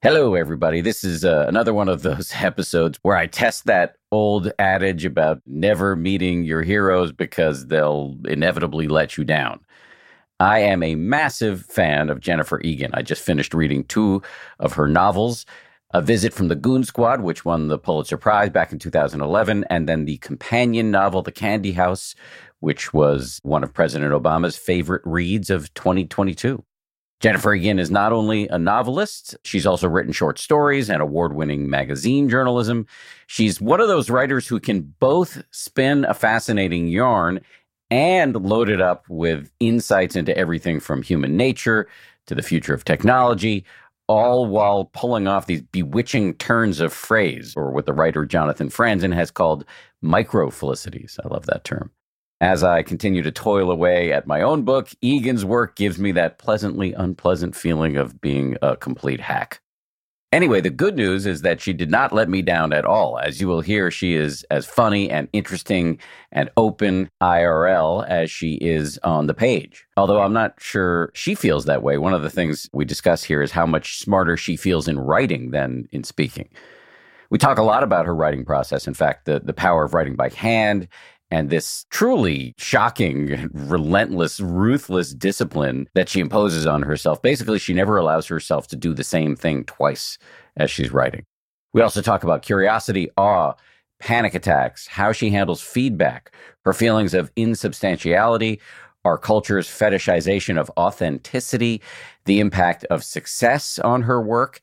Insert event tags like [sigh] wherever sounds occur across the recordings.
Hello, everybody. This is uh, another one of those [laughs] episodes where I test that old adage about never meeting your heroes because they'll inevitably let you down. I am a massive fan of Jennifer Egan. I just finished reading two of her novels A Visit from the Goon Squad, which won the Pulitzer Prize back in 2011, and then the companion novel, The Candy House, which was one of President Obama's favorite reads of 2022. Jennifer Egan is not only a novelist, she's also written short stories and award winning magazine journalism. She's one of those writers who can both spin a fascinating yarn and load it up with insights into everything from human nature to the future of technology, all while pulling off these bewitching turns of phrase, or what the writer Jonathan Franzen has called micro felicities. I love that term. As I continue to toil away at my own book, Egan's work gives me that pleasantly unpleasant feeling of being a complete hack. Anyway, the good news is that she did not let me down at all. As you will hear, she is as funny and interesting and open IRL as she is on the page. Although I'm not sure she feels that way. One of the things we discuss here is how much smarter she feels in writing than in speaking. We talk a lot about her writing process. In fact, the, the power of writing by hand and this truly shocking, relentless, ruthless discipline that she imposes on herself. Basically, she never allows herself to do the same thing twice as she's writing. We also talk about curiosity, awe, panic attacks, how she handles feedback, her feelings of insubstantiality, our culture's fetishization of authenticity, the impact of success on her work.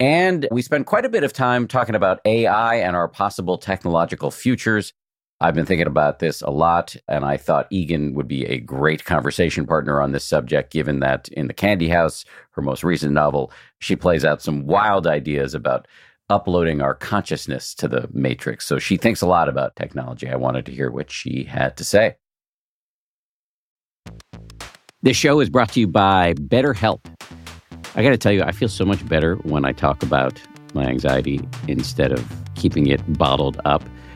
And we spend quite a bit of time talking about AI and our possible technological futures. I've been thinking about this a lot, and I thought Egan would be a great conversation partner on this subject, given that in The Candy House, her most recent novel, she plays out some wild ideas about uploading our consciousness to the matrix. So she thinks a lot about technology. I wanted to hear what she had to say. This show is brought to you by BetterHelp. I got to tell you, I feel so much better when I talk about my anxiety instead of keeping it bottled up.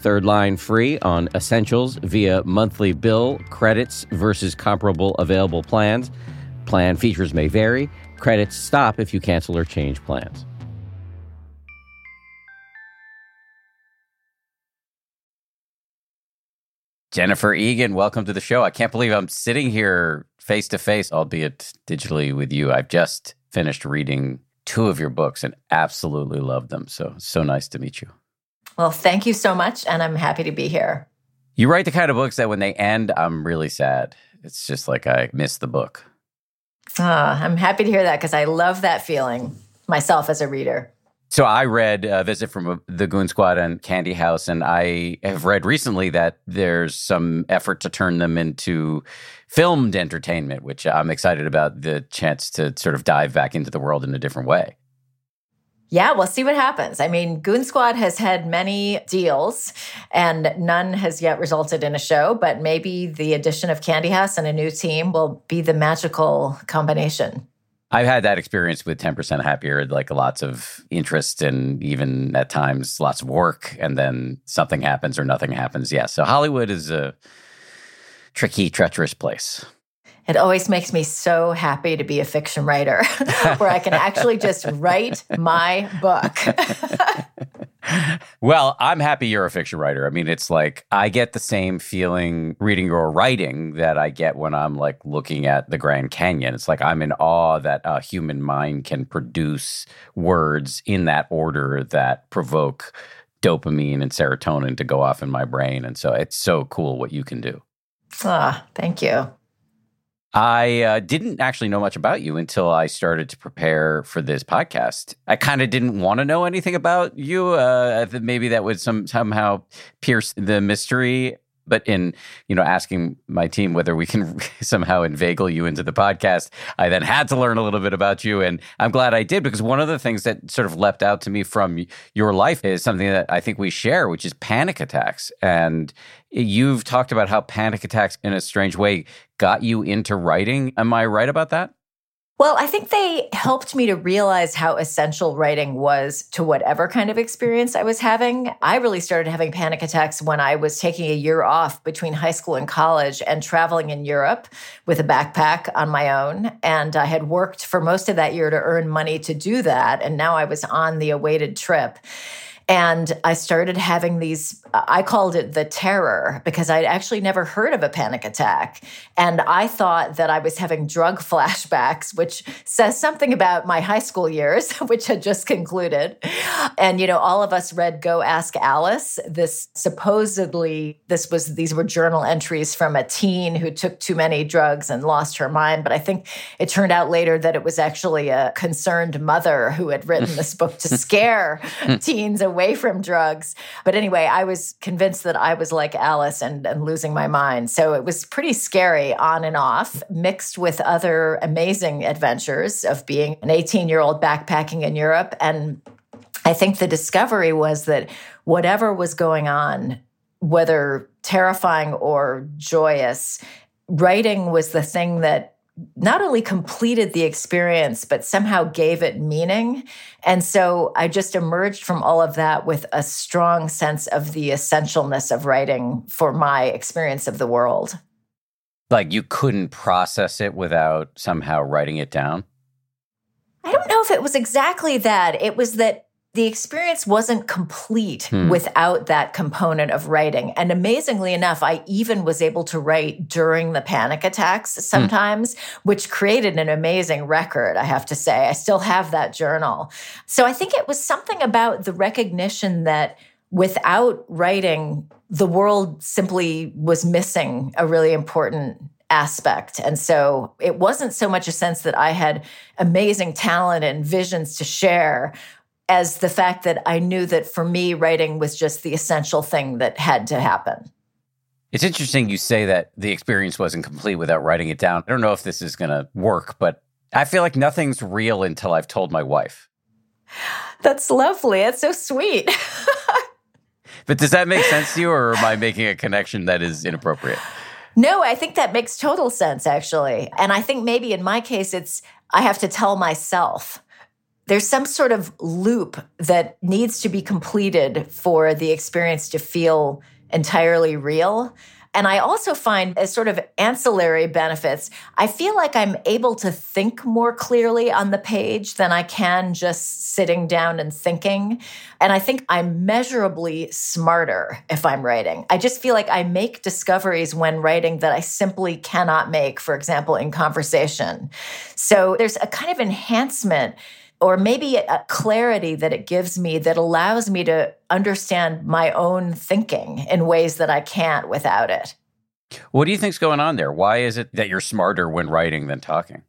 Third line free on essentials via monthly bill credits versus comparable available plans. Plan features may vary. Credits stop if you cancel or change plans. Jennifer Egan, welcome to the show. I can't believe I'm sitting here face to face, albeit digitally, with you. I've just finished reading two of your books and absolutely loved them. So, so nice to meet you. Well, thank you so much. And I'm happy to be here. You write the kind of books that when they end, I'm really sad. It's just like I missed the book. Oh, I'm happy to hear that because I love that feeling myself as a reader. So I read a Visit from the Goon Squad and Candy House, and I have read recently that there's some effort to turn them into filmed entertainment, which I'm excited about the chance to sort of dive back into the world in a different way. Yeah, we'll see what happens. I mean, Goon Squad has had many deals and none has yet resulted in a show, but maybe the addition of Candy House and a new team will be the magical combination. I've had that experience with 10% happier, like lots of interest and even at times lots of work, and then something happens or nothing happens. Yeah. So Hollywood is a tricky, treacherous place. It always makes me so happy to be a fiction writer [laughs] where I can actually just write my book. [laughs] well, I'm happy you're a fiction writer. I mean, it's like I get the same feeling reading your writing that I get when I'm like looking at the Grand Canyon. It's like I'm in awe that a human mind can produce words in that order that provoke dopamine and serotonin to go off in my brain. And so it's so cool what you can do. Ah, thank you. I uh, didn't actually know much about you until I started to prepare for this podcast. I kind of didn't want to know anything about you. Uh, maybe that would some somehow pierce the mystery but in you know asking my team whether we can [laughs] somehow inveigle you into the podcast i then had to learn a little bit about you and i'm glad i did because one of the things that sort of leapt out to me from your life is something that i think we share which is panic attacks and you've talked about how panic attacks in a strange way got you into writing am i right about that well, I think they helped me to realize how essential writing was to whatever kind of experience I was having. I really started having panic attacks when I was taking a year off between high school and college and traveling in Europe with a backpack on my own. And I had worked for most of that year to earn money to do that. And now I was on the awaited trip. And I started having these, I called it the terror because I'd actually never heard of a panic attack. And I thought that I was having drug [laughs] flashbacks, which says something about my high school years, [laughs] which had just concluded. And, you know, all of us read Go Ask Alice. This supposedly, this was, these were journal entries from a teen who took too many drugs and lost her mind. But I think it turned out later that it was actually a concerned mother who had written this book to [laughs] scare teens away away from drugs. But anyway, I was convinced that I was like Alice and, and losing my mind. So it was pretty scary on and off, mixed with other amazing adventures of being an 18 year old backpacking in Europe. And I think the discovery was that whatever was going on, whether terrifying or joyous, writing was the thing that not only completed the experience, but somehow gave it meaning. And so I just emerged from all of that with a strong sense of the essentialness of writing for my experience of the world. Like you couldn't process it without somehow writing it down? I don't know if it was exactly that. It was that the experience wasn't complete hmm. without that component of writing. And amazingly enough, I even was able to write during the panic attacks hmm. sometimes, hmm. which created an amazing record, I have to say. I still have that journal. So I think it was something about the recognition that without writing, the world simply was missing a really important aspect. And so it wasn't so much a sense that I had amazing talent and visions to share, as the fact that I knew that for me, writing was just the essential thing that had to happen. It's interesting you say that the experience wasn't complete without writing it down. I don't know if this is going to work, but I feel like nothing's real until I've told my wife. That's lovely. That's so sweet. [laughs] but does that make sense to you, or am I making a connection that is inappropriate? No, I think that makes total sense, actually. And I think maybe in my case, it's I have to tell myself there's some sort of loop that needs to be completed for the experience to feel entirely real. And I also find as sort of ancillary benefits, I feel like I'm able to think more clearly on the page than I can just sitting down and thinking. And I think I'm measurably smarter if I'm writing. I just feel like I make discoveries when writing that I simply cannot make, for example, in conversation. So there's a kind of enhancement or maybe a clarity that it gives me that allows me to understand my own thinking in ways that I can't without it. What do you think's going on there? Why is it that you're smarter when writing than talking?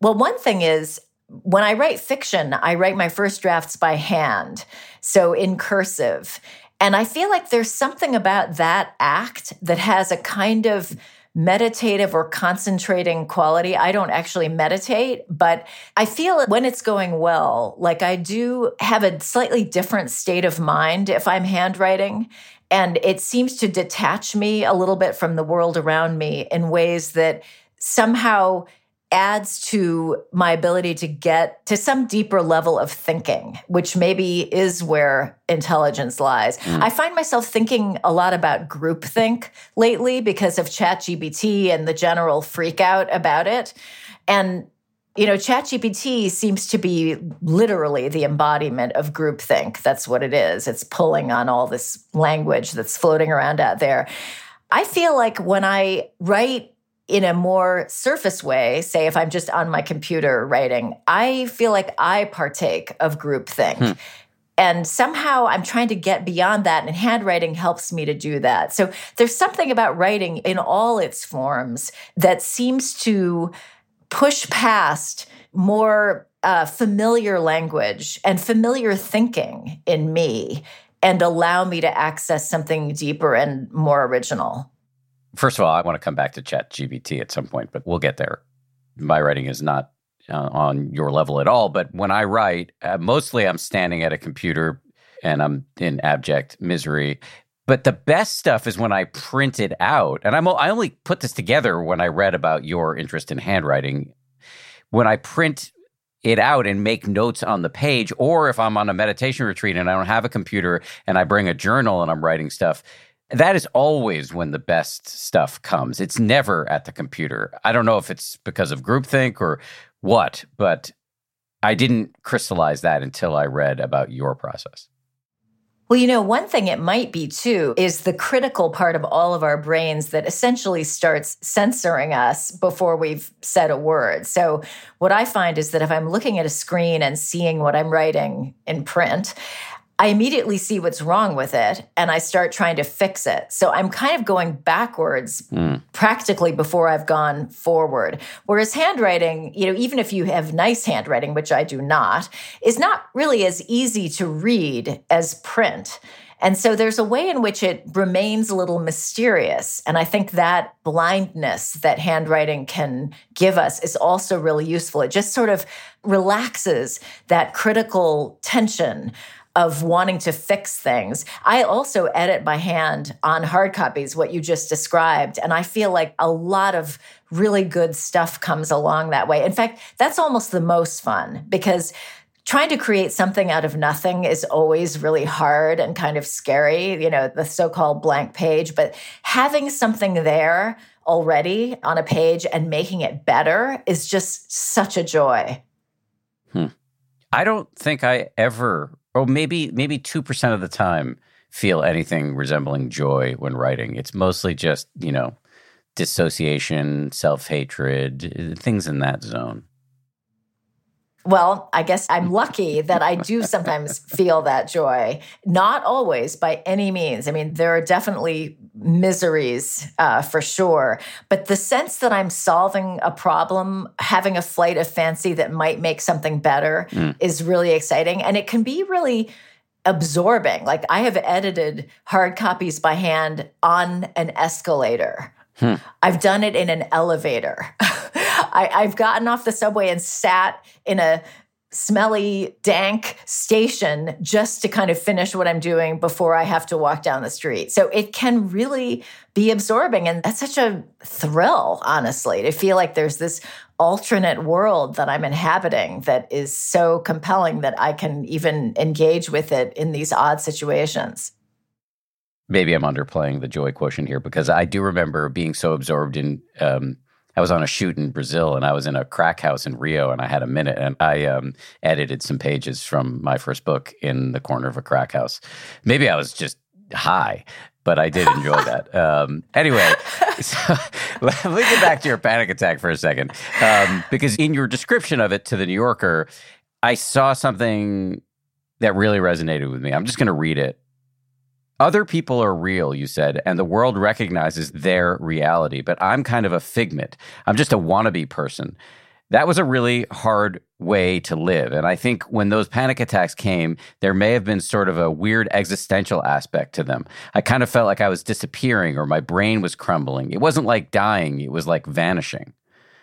Well, one thing is when I write fiction, I write my first drafts by hand, so in cursive. And I feel like there's something about that act that has a kind of meditative or concentrating quality. I don't actually meditate, but I feel when it's going well, like I do have a slightly different state of mind if I'm handwriting. And it seems to detach me a little bit from the world around me in ways that somehow adds to my ability to get to some deeper level of thinking, which maybe is where intelligence lies. Mm. I find myself thinking a lot about groupthink lately because of ChatGPT and the general freak out about it. And you know, ChatGPT seems to be literally the embodiment of groupthink. That's what it is. It's pulling on all this language that's floating around out there. I feel like when I write in a more surface way, say if I'm just on my computer writing, I feel like I partake of groupthink. Hmm. And somehow I'm trying to get beyond that, and handwriting helps me to do that. So there's something about writing in all its forms that seems to push past more uh, familiar language and familiar thinking in me and allow me to access something deeper and more original. First of all, I want to come back to Chat GPT at some point, but we'll get there. My writing is not uh, on your level at all, but when I write, uh, mostly I'm standing at a computer and I'm in abject misery. But the best stuff is when I print it out. And I'm, I only put this together when I read about your interest in handwriting. When I print it out and make notes on the page, or if I'm on a meditation retreat and I don't have a computer and I bring a journal and I'm writing stuff, that is always when the best stuff comes. It's never at the computer. I don't know if it's because of groupthink or what, but I didn't crystallize that until I read about your process. Well, you know, one thing it might be too is the critical part of all of our brains that essentially starts censoring us before we've said a word. So, what I find is that if I'm looking at a screen and seeing what I'm writing in print, I immediately see what's wrong with it and I start trying to fix it. So I'm kind of going backwards mm. practically before I've gone forward. Whereas handwriting, you know, even if you have nice handwriting, which I do not, is not really as easy to read as print. And so there's a way in which it remains a little mysterious. And I think that blindness that handwriting can give us is also really useful. It just sort of relaxes that critical tension of wanting to fix things. I also edit by hand on hard copies, what you just described. And I feel like a lot of really good stuff comes along that way. In fact, that's almost the most fun because trying to create something out of nothing is always really hard and kind of scary, you know, the so called blank page. But having something there already on a page and making it better is just such a joy. Hmm. I don't think I ever or maybe maybe 2% of the time feel anything resembling joy when writing. It's mostly just, you know, dissociation, self-hatred, eh, things in that zone. Well, I guess I'm [laughs] lucky that I do sometimes feel that joy. Not always by any means. I mean, there are definitely miseries uh, for sure. But the sense that I'm solving a problem, having a flight of fancy that might make something better mm. is really exciting. And it can be really absorbing. Like I have edited hard copies by hand on an escalator. Hmm. I've done it in an elevator. [laughs] I, I've gotten off the subway and sat in a smelly, dank station just to kind of finish what I'm doing before I have to walk down the street. So it can really be absorbing. And that's such a thrill, honestly, to feel like there's this alternate world that I'm inhabiting that is so compelling that I can even engage with it in these odd situations. Maybe I'm underplaying the joy quotient here because I do remember being so absorbed in. Um, I was on a shoot in Brazil and I was in a crack house in Rio and I had a minute and I um, edited some pages from my first book in the corner of a crack house. Maybe I was just high, but I did enjoy that. [laughs] Um, anyway, so [laughs] let me get back to your panic attack for a second. Um, because in your description of it to the New Yorker, I saw something that really resonated with me. I'm just going to read it other people are real, you said, and the world recognizes their reality, but I'm kind of a figment. I'm just a wannabe person. That was a really hard way to live. And I think when those panic attacks came, there may have been sort of a weird existential aspect to them. I kind of felt like I was disappearing or my brain was crumbling. It wasn't like dying, it was like vanishing.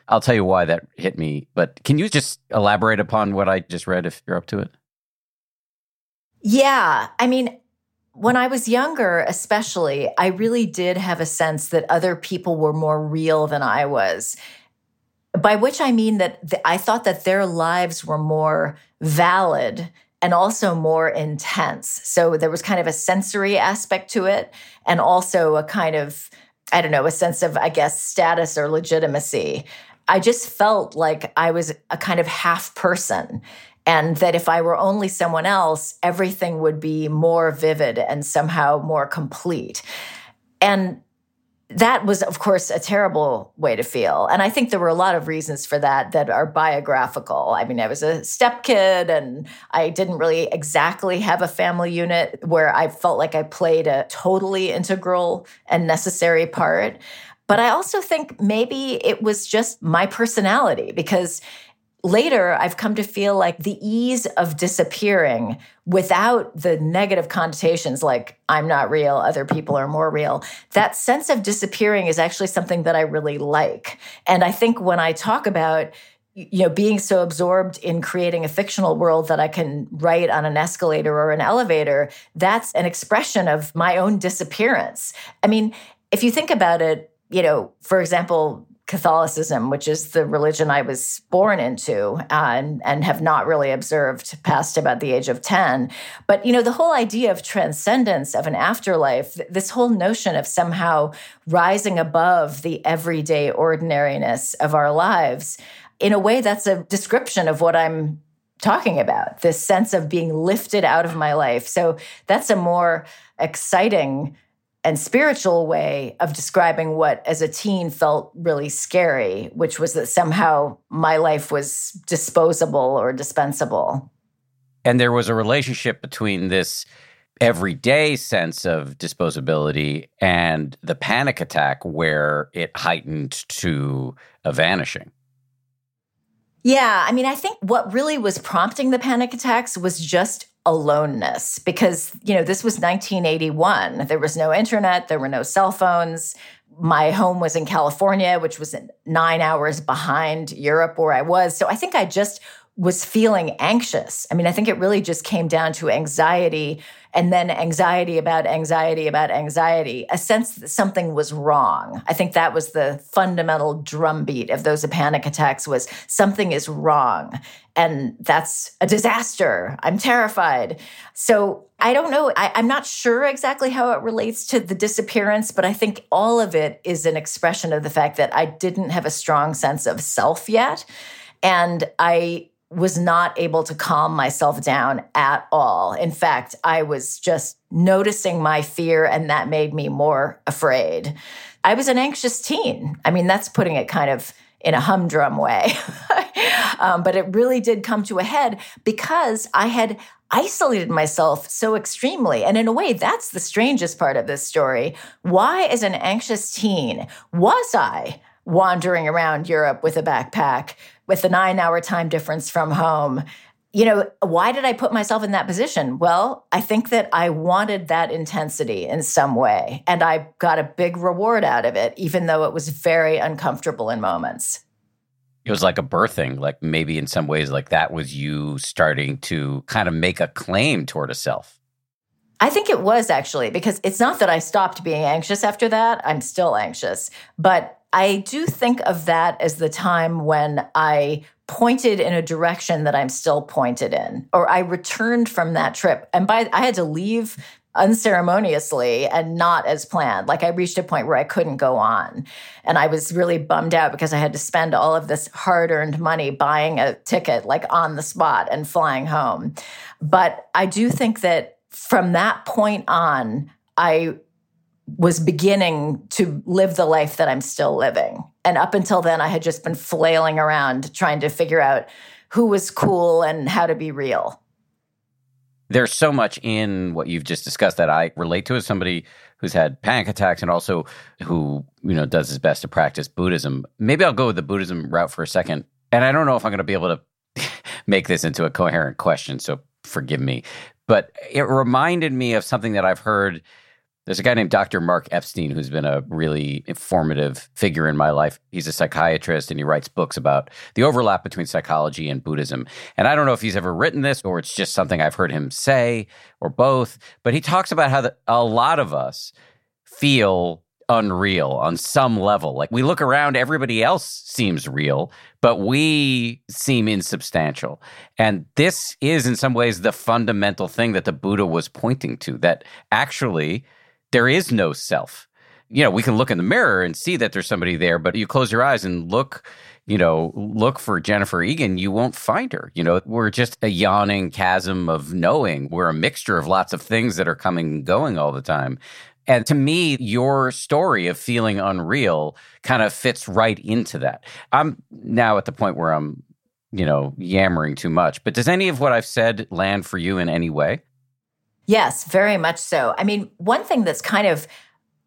I'll tell you why that hit me, but can you just elaborate upon what I just read if you're up to it? Yeah. I mean, when I was younger, especially, I really did have a sense that other people were more real than I was. By which I mean that I thought that their lives were more valid and also more intense. So there was kind of a sensory aspect to it, and also a kind of, I don't know, a sense of, I guess, status or legitimacy. I just felt like I was a kind of half person and that if I were only someone else, everything would be more vivid and somehow more complete. And that was, of course, a terrible way to feel. And I think there were a lot of reasons for that that are biographical. I mean, I was a stepkid and I didn't really exactly have a family unit where I felt like I played a totally integral and necessary part. But I also think maybe it was just my personality because later I've come to feel like the ease of disappearing without the negative connotations like I'm not real, other people are more real. That sense of disappearing is actually something that I really like. And I think when I talk about you know being so absorbed in creating a fictional world that I can write on an escalator or an elevator, that's an expression of my own disappearance. I mean, if you think about it, you know, for example, Catholicism, which is the religion I was born into uh, and, and have not really observed past about the age of 10. But, you know, the whole idea of transcendence, of an afterlife, this whole notion of somehow rising above the everyday ordinariness of our lives, in a way, that's a description of what I'm talking about this sense of being lifted out of my life. So that's a more exciting and spiritual way of describing what as a teen felt really scary, which was that somehow my life was disposable or dispensable. And there was a relationship between this everyday sense of disposability and the panic attack where it heightened to a vanishing. Yeah, I mean, I think what really was prompting the panic attacks was just aloneness because, you know, this was 1981. There was no internet, there were no cell phones. My home was in California, which was nine hours behind Europe where I was. So I think I just was feeling anxious. I mean, I think it really just came down to anxiety and then anxiety about anxiety about anxiety, a sense that something was wrong. I think that was the fundamental drumbeat of those panic attacks was something is wrong and that's a disaster. I'm terrified. So I don't know. I, am not sure exactly how it relates to the disappearance, but I think all of it is an expression of the fact that I didn't have a strong sense of self yet. And I was not able to calm myself down at all. In fact, I was just noticing my fear, and that made me more afraid. I was an anxious teen. I mean, that's putting it kind of in a humdrum way. [laughs] um, but it really did come to a head because I had isolated myself so extremely. And in a way, that's the strangest part of this story. Why, as an anxious teen, was I wandering around Europe with a backpack? with the nine hour time difference from home. You know, why did I put myself in that position? Well, I think that I wanted that intensity in some way, and I got a big reward out of it, even though it was very uncomfortable in moments. It was like a birthing, like maybe in some ways, like that was you starting to kind of make a claim toward a self. I think it was actually because it's not that I stopped being anxious after that. I'm still anxious, but I do think of that as the time when I pointed in a direction that I'm still pointed in, or I returned from that trip. And by I had to leave unceremoniously and not as planned. Like I reached a point where I couldn't go on. And I was really bummed out because I had to spend all of this hard earned money buying a ticket, like on the spot and flying home. But I do think that from that point on, I was beginning to live the life that I'm still living. And up until then, I had just been flailing around trying to figure out who was cool and how to be real. There's so much in what you've just discussed that I relate to as somebody who's had panic attacks and also who, you know, does his best to practice Buddhism. Maybe I'll go with the Buddhism route for a second. And I don't know if I'm going to be able to [laughs] make this into a coherent question, so forgive me. But it reminded me of something that I've heard there's a guy named Dr. Mark Epstein who's been a really informative figure in my life. He's a psychiatrist and he writes books about the overlap between psychology and Buddhism. And I don't know if he's ever written this or it's just something I've heard him say or both, but he talks about how the, a lot of us feel unreal on some level. Like we look around, everybody else seems real, but we seem insubstantial. And this is, in some ways, the fundamental thing that the Buddha was pointing to that actually there is no self. You know, we can look in the mirror and see that there's somebody there, but you close your eyes and look, you know, look for Jennifer Egan, you won't find her. You know, we're just a yawning chasm of knowing. We're a mixture of lots of things that are coming and going all the time. And to me, your story of feeling unreal kind of fits right into that. I'm now at the point where I'm, you know, yammering too much. But does any of what I've said land for you in any way? Yes, very much so. I mean, one thing that's kind of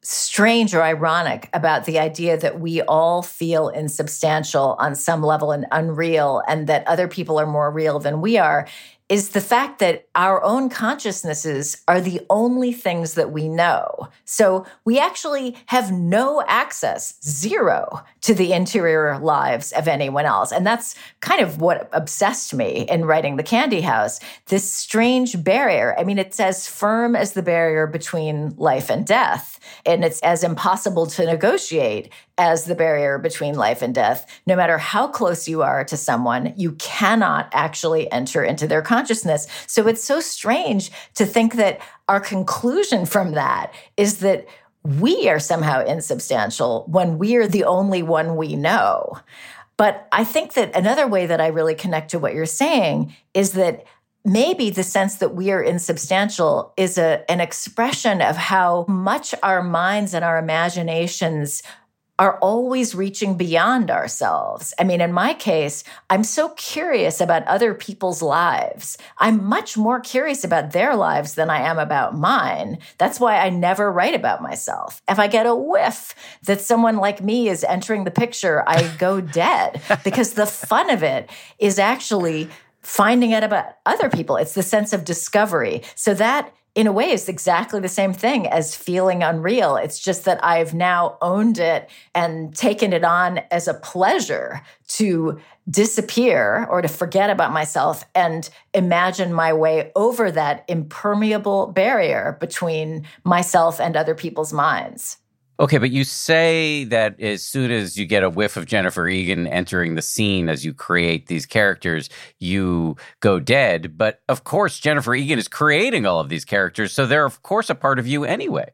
strange or ironic about the idea that we all feel insubstantial on some level and unreal, and that other people are more real than we are, is the fact that our own consciousnesses are the only things that we know. So we actually have no access, zero, to the interior lives of anyone else. And that's kind of what obsessed me in writing The Candy House this strange barrier. I mean, it's as firm as the barrier between life and death, and it's as impossible to negotiate as the barrier between life and death. No matter how close you are to someone, you cannot actually enter into their consciousness. So it's so strange to think that our conclusion from that is that we are somehow insubstantial when we're the only one we know. But I think that another way that I really connect to what you're saying is that maybe the sense that we are insubstantial is a, an expression of how much our minds and our imaginations are always reaching beyond ourselves. I mean, in my case, I'm so curious about other people's lives. I'm much more curious about their lives than I am about mine. That's why I never write about myself. If I get a whiff that someone like me is entering the picture, I go [laughs] dead because the fun of it is actually finding out about other people. It's the sense of discovery. So that in a way is exactly the same thing as feeling unreal. It's just that I've now owned it and taken it on as a pleasure to disappear or to forget about myself and imagine my way over that impermeable barrier between myself and other people's minds. Okay, but you say that as soon as you get a whiff of Jennifer Egan entering the scene as you create these characters, you go dead. But of course, Jennifer Egan is creating all of these characters, so they're, of course, a part of you anyway.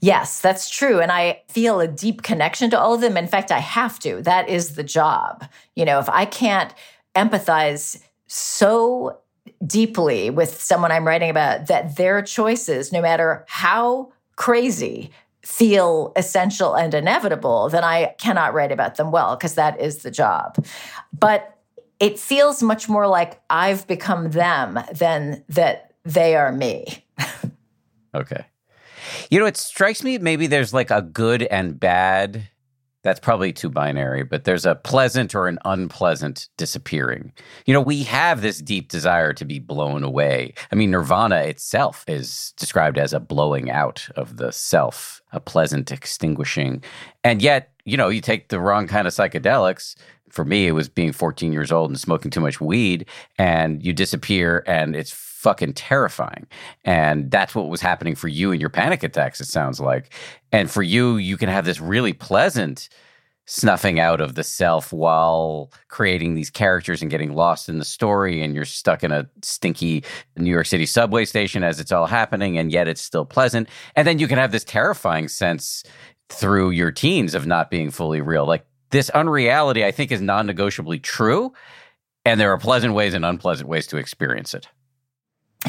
Yes, that's true. And I feel a deep connection to all of them. In fact, I have to. That is the job. You know, if I can't empathize so deeply with someone I'm writing about that their choices, no matter how crazy feel essential and inevitable, then I cannot write about them well because that is the job. But it feels much more like I've become them than that they are me. [laughs] okay. You know, it strikes me maybe there's like a good and bad that's probably too binary, but there's a pleasant or an unpleasant disappearing. You know, we have this deep desire to be blown away. I mean, nirvana itself is described as a blowing out of the self, a pleasant extinguishing. And yet, you know, you take the wrong kind of psychedelics. For me, it was being 14 years old and smoking too much weed, and you disappear, and it's fucking terrifying. And that's what was happening for you in your panic attacks, it sounds like. And for you, you can have this really pleasant snuffing out of the self while creating these characters and getting lost in the story and you're stuck in a stinky New York City subway station as it's all happening and yet it's still pleasant and then you can have this terrifying sense through your teens of not being fully real like this unreality I think is non-negotiably true and there are pleasant ways and unpleasant ways to experience it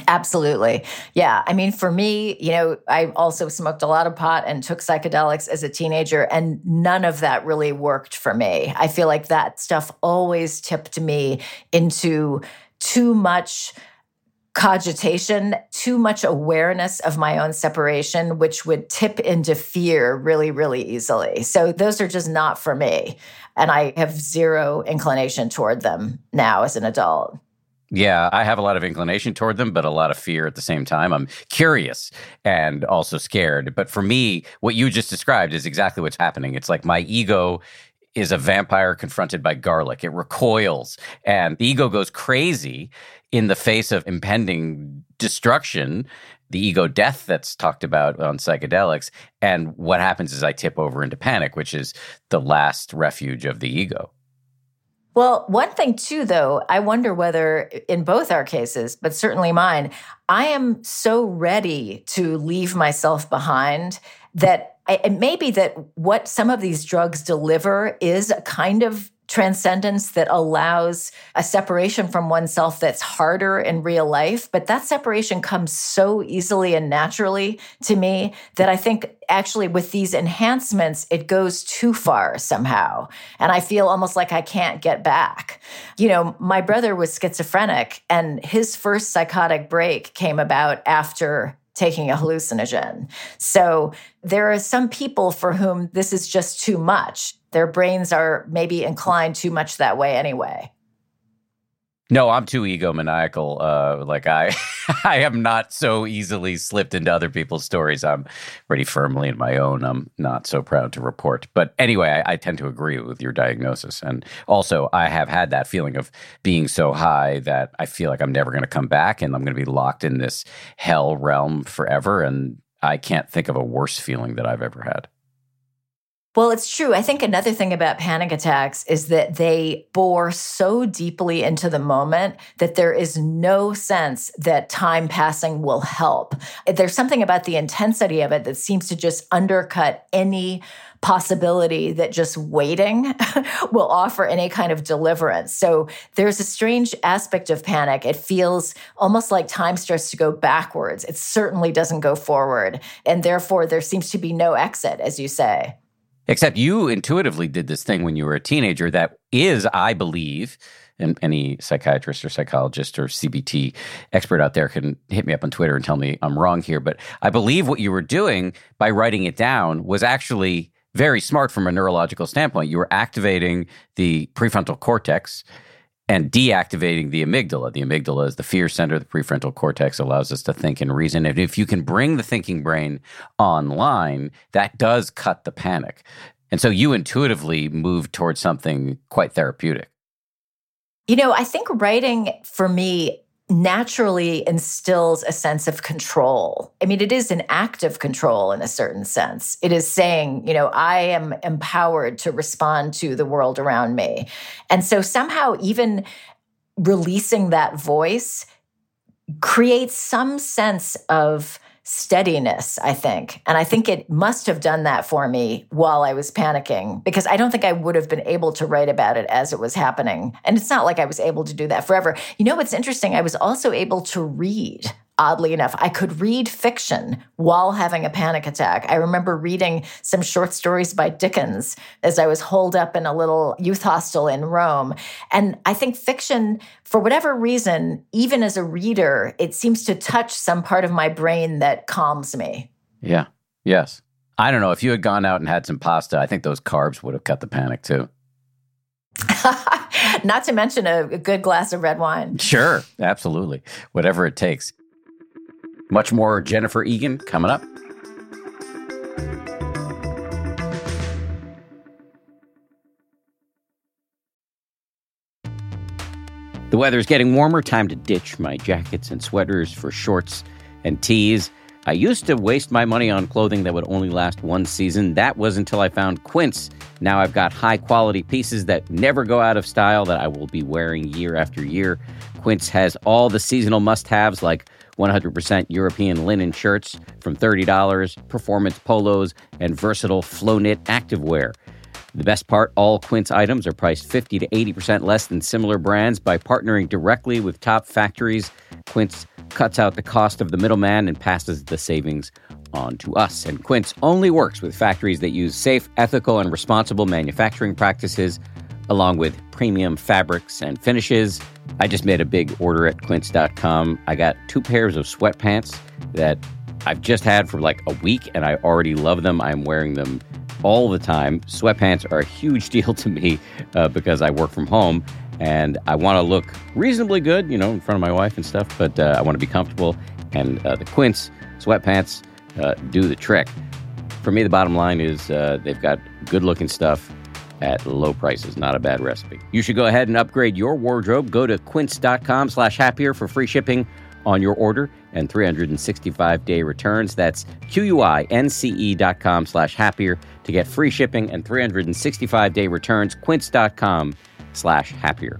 Absolutely. Yeah. I mean, for me, you know, I also smoked a lot of pot and took psychedelics as a teenager, and none of that really worked for me. I feel like that stuff always tipped me into too much cogitation, too much awareness of my own separation, which would tip into fear really, really easily. So those are just not for me. And I have zero inclination toward them now as an adult. Yeah, I have a lot of inclination toward them, but a lot of fear at the same time. I'm curious and also scared. But for me, what you just described is exactly what's happening. It's like my ego is a vampire confronted by garlic. It recoils and the ego goes crazy in the face of impending destruction, the ego death that's talked about on psychedelics. And what happens is I tip over into panic, which is the last refuge of the ego. Well, one thing too, though, I wonder whether in both our cases, but certainly mine, I am so ready to leave myself behind that it may be that what some of these drugs deliver is a kind of transcendence that allows a separation from oneself that's harder in real life. But that separation comes so easily and naturally to me that I think actually with these enhancements, it goes too far somehow. And I feel almost like I can't get back. You know, my brother was schizophrenic, and his first psychotic break came about after taking a hallucinogen. So there are some people for whom this is just too much. Their brains are maybe inclined too much that way anyway. No, I'm too egomaniacal. Uh, like I, [laughs] I am not so easily slipped into other people's stories. I'm pretty firmly in my own. I'm not so proud to report. But anyway, I, I tend to agree with your diagnosis, and also I have had that feeling of being so high that I feel like I'm never going to come back, and I'm going to be locked in this hell realm forever. And I can't think of a worse feeling that I've ever had. Well, it's true. I think another thing about panic attacks is that they bore so deeply into the moment that there is no sense that time passing will help. There's something about the intensity of it that seems to just undercut any possibility that just waiting [laughs] will offer any kind of deliverance. So there's a strange aspect of panic. It feels almost like time starts to go backwards. It certainly doesn't go forward. And therefore, there seems to be no exit, as you say. Except you intuitively did this thing when you were a teenager that is, I believe, and any psychiatrist or psychologist or CBT expert out there can hit me up on Twitter and tell me I'm wrong here. But I believe what you were doing by writing it down was actually very smart from a neurological standpoint. You were activating the prefrontal cortex and deactivating the amygdala. The amygdala is the fear center. The prefrontal cortex allows us to think and reason. And if you can bring the thinking brain online, that does cut the panic. And so you intuitively move towards something quite therapeutic. You know, I think writing for me naturally instills a sense of control. I mean, it is an act of control in a certain sense. It is saying, you know, I am empowered to respond to the world around me. And so somehow, even releasing that voice creates some sense of steadiness, I think. And I think it must have done that for me while I was panicking because I don't think I would have been able to write about it as it was happening. And it's not like I was able to do that forever. You know what's interesting? I was also able to read oddly enough. I could read fiction while having a panic attack. I remember reading some short stories by Dickens as I was holed up in a little youth hostel in Rome. And I think fiction, for whatever reason, even as a reader, it seems to touch some part of my brain that calms me. Yeah. Yes. I don't know. If you had gone out and had some pasta, I think those carbs would have cut the panic too. [laughs] Not to mention a, a, good glass of red wine. Sure, absolutely. Whatever it takes. Much more Jennifer Egan coming up. The weather is getting warmer. Time to ditch my jackets and sweaters for shorts and tees. I used to waste my money on clothing that would only last one season. That was until I found Quince. Now I've got high quality pieces that never go out of style that I will be wearing year after year. Quince has all the seasonal must haves like 100% European linen shirts from $30, performance polos, and versatile flow knit activewear. The best part all Quince items are priced 50 to 80% less than similar brands by partnering directly with top factories. Quince cuts out the cost of the middleman and passes the savings on to us. And Quince only works with factories that use safe, ethical, and responsible manufacturing practices, along with premium fabrics and finishes. I just made a big order at quince.com. I got two pairs of sweatpants that I've just had for like a week and I already love them. I'm wearing them all the time. Sweatpants are a huge [laughs] deal to me uh, because I work from home and I want to look reasonably good, you know, in front of my wife and stuff, but uh, I want to be comfortable. And uh, the Quince sweatpants uh, do the trick. For me, the bottom line is uh, they've got good looking stuff at low prices. Not a bad recipe. You should go ahead and upgrade your wardrobe. Go to quince.com slash happier for free shipping on your order and 365 day returns. That's Q-U-I-N-C-E dot com slash happier to get free shipping and 365 day returns. Quince.com slash happier.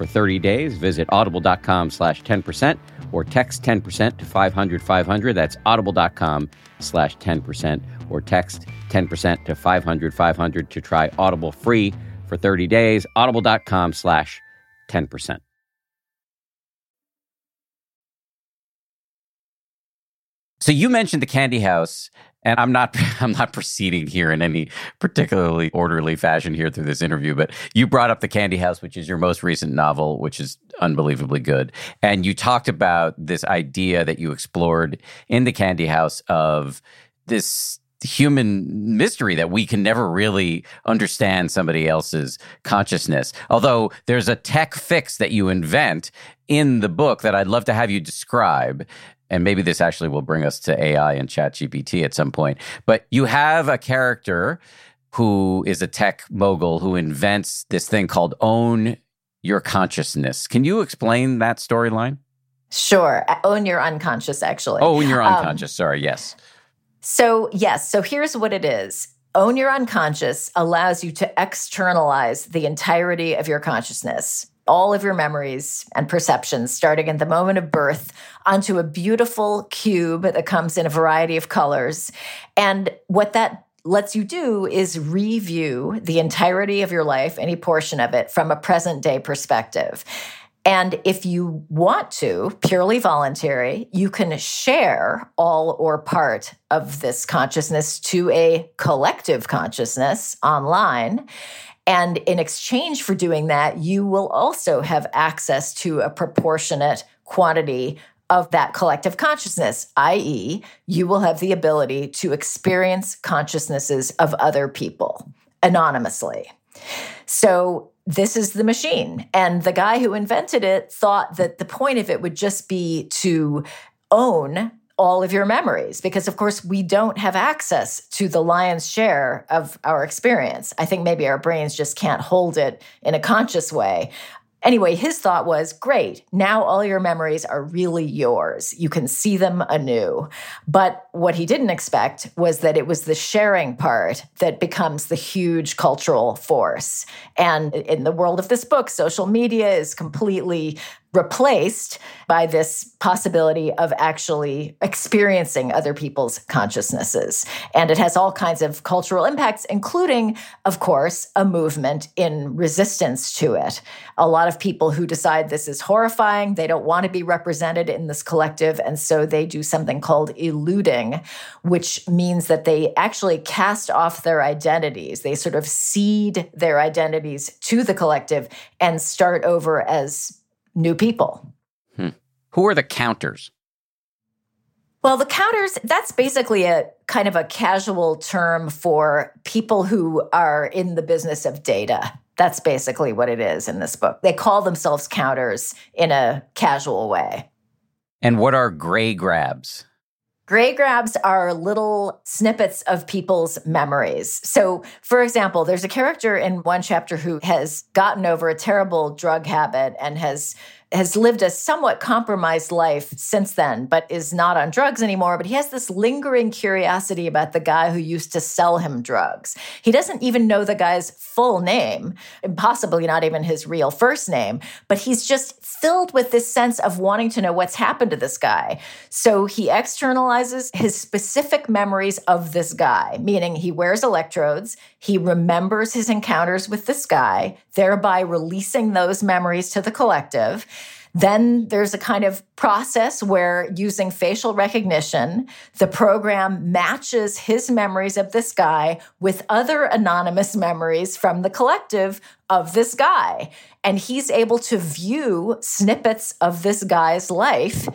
for 30 days. Visit audible.com slash 10% or text 10% to 500 500. That's audible.com slash 10% or text 10% to 500 500 to try Audible free for 30 days. Audible.com slash 10%. So you mentioned the Candy House, and I'm not [laughs] I'm not proceeding here in any particularly orderly fashion here through this interview, but you brought up the Candy House, which is your most recent novel, which is unbelievably good, and you talked about this idea that you explored in the Candy House of this human mystery that we can never really understand somebody else's consciousness. Although there's a tech fix that you invent in the book that I'd love to have you describe and maybe this actually will bring us to AI and ChatGPT at some point. But you have a character who is a tech mogul who invents this thing called Own Your Consciousness. Can you explain that storyline? Sure. Own Your Unconscious, actually. Own Your um, Unconscious. Um, Sorry. Yes. So, yes. So here's what it is. Own Your Unconscious allows you to externalize the entirety of your consciousness all of your memories and perceptions starting at the moment of birth onto a beautiful cube that comes in a variety of colors. And what that lets you do is review the entirety of your life, any portion of it, from a present day perspective. And if you want to, purely voluntary, you can share all or part of this consciousness to a collective consciousness online. And in exchange for doing that, you will also have access to a proportionate quantity of that collective consciousness, i.e., you will have the ability to experience consciousnesses of other people anonymously. So, this is the machine. And the guy who invented it thought that the point of it would just be to own all of your memories because of course we don't have access to the lion's share of our experience i think maybe our brains just can't hold it in a conscious way Anyway, his thought was great. Now all your memories are really yours. You can see them anew. But what he didn't expect was that it was the sharing part that becomes the huge cultural force. And in the world of this book, social media is completely replaced by this possibility of actually experiencing other people's consciousnesses. And it has all kinds of cultural impacts, including, of course, a movement in resistance to it. A lot of people who decide this is horrifying, they don't want to be represented in this collective. And so they do something called eluding, which means that they actually cast off their identities. They sort of cede their identities to the collective and start over as new people. Hmm. Who are the counters? Well, the counters, that's basically a kind of a casual term for people who are in the business of data. That's basically what it is in this book. They call themselves counters in a casual way. And what are gray grabs? Gray grabs are little snippets of people's memories. So, for example, there's a character in one chapter who has gotten over a terrible drug habit and has has lived a somewhat compromised life since then, but is not on drugs anymore. But he has this lingering curiosity about the guy who used to sell him drugs. He doesn't even know the guy's full name, possibly not even his real first name, but he's just filled with this sense of wanting to know what's happened to this guy. So he externalizes his specific memories of this guy, meaning he wears electrodes, he remembers his encounters with this guy, thereby releasing those memories to the collective. Then there's a kind of process where using facial recognition, the program matches his memories of this guy with other anonymous memories from the collective of this guy. And he's able to view snippets of this guy's life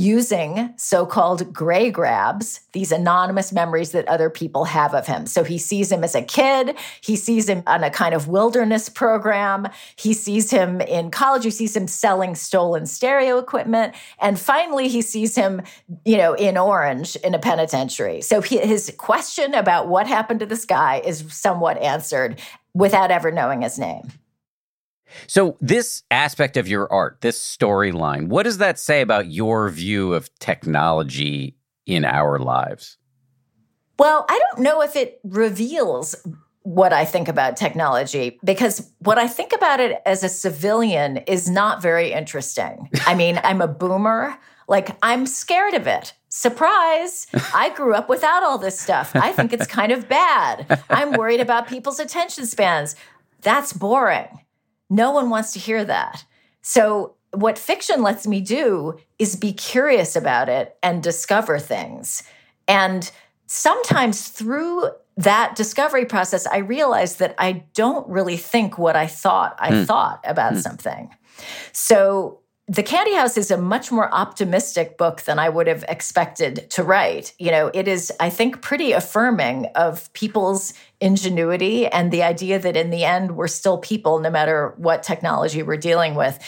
using so called gray grabs, these anonymous memories that other people have of him. So he sees him as a kid, he sees him on a kind of wilderness program, he sees him in college, he sees him selling stolen stereo equipment, and finally he sees him, you know, in Orange in a penitentiary. So he, his question about what happened to this guy is somewhat answered without ever knowing his name. So, this aspect of your art, this storyline, what does that say about your view of technology in our lives? Well, I don't know if it reveals what I think about technology because what I think about it as a civilian is not very interesting. I mean, [laughs] I'm a boomer. Like, I'm scared of it. Surprise! I grew up without all this stuff. I think it's kind of bad. I'm worried about people's attention spans. That's boring. No one wants to hear that. So, what fiction lets me do is be curious about it and discover things. And sometimes through that discovery process, I realize that I don't really think what I thought I mm. thought about mm. something. So, the Candy House is a much more optimistic book than I would have expected to write. You know, it is, I think, pretty affirming of people's ingenuity and the idea that in the end, we're still people no matter what technology we're dealing with.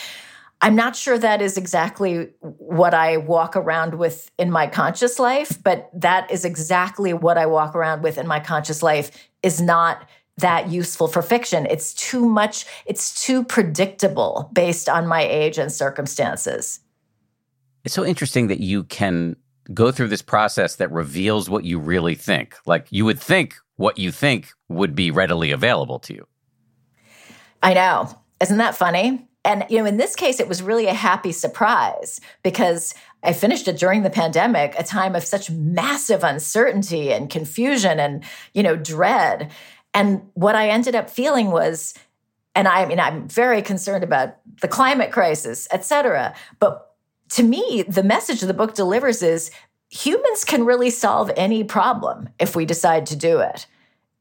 I'm not sure that is exactly what I walk around with in my conscious life, but that is exactly what I walk around with in my conscious life is not that useful for fiction. It's too much, it's too predictable based on my age and circumstances. It's so interesting that you can go through this process that reveals what you really think. Like you would think what you think would be readily available to you. I know. Isn't that funny? And you know, in this case it was really a happy surprise because I finished it during the pandemic, a time of such massive uncertainty and confusion and, you know, dread. And what I ended up feeling was, and I mean, I'm very concerned about the climate crisis, et cetera. But to me, the message the book delivers is humans can really solve any problem if we decide to do it.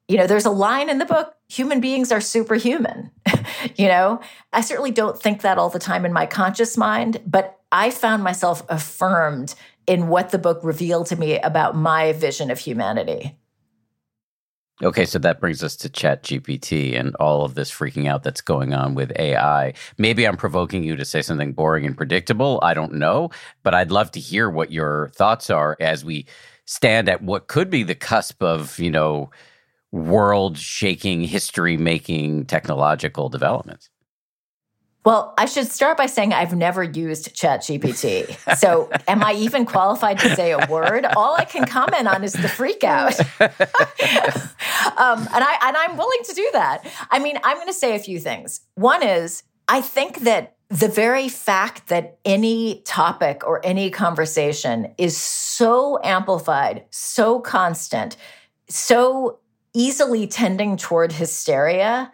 You know, there's a line in the book human beings are superhuman. [laughs] you know, I certainly don't think that all the time in my conscious mind, but I found myself affirmed in what the book revealed to me about my vision of humanity. Okay, so that brings us to Chat GPT and all of this freaking out that's going on with AI. Maybe I'm provoking you to say something boring and predictable. I don't know, but I'd love to hear what your thoughts are as we stand at what could be the cusp of, you know, world shaking, history making technological developments. Well, I should start by saying I've never used ChatGPT. So, am I even qualified to say a word? All I can comment on is the freak out. [laughs] um, and, I, and I'm willing to do that. I mean, I'm going to say a few things. One is, I think that the very fact that any topic or any conversation is so amplified, so constant, so easily tending toward hysteria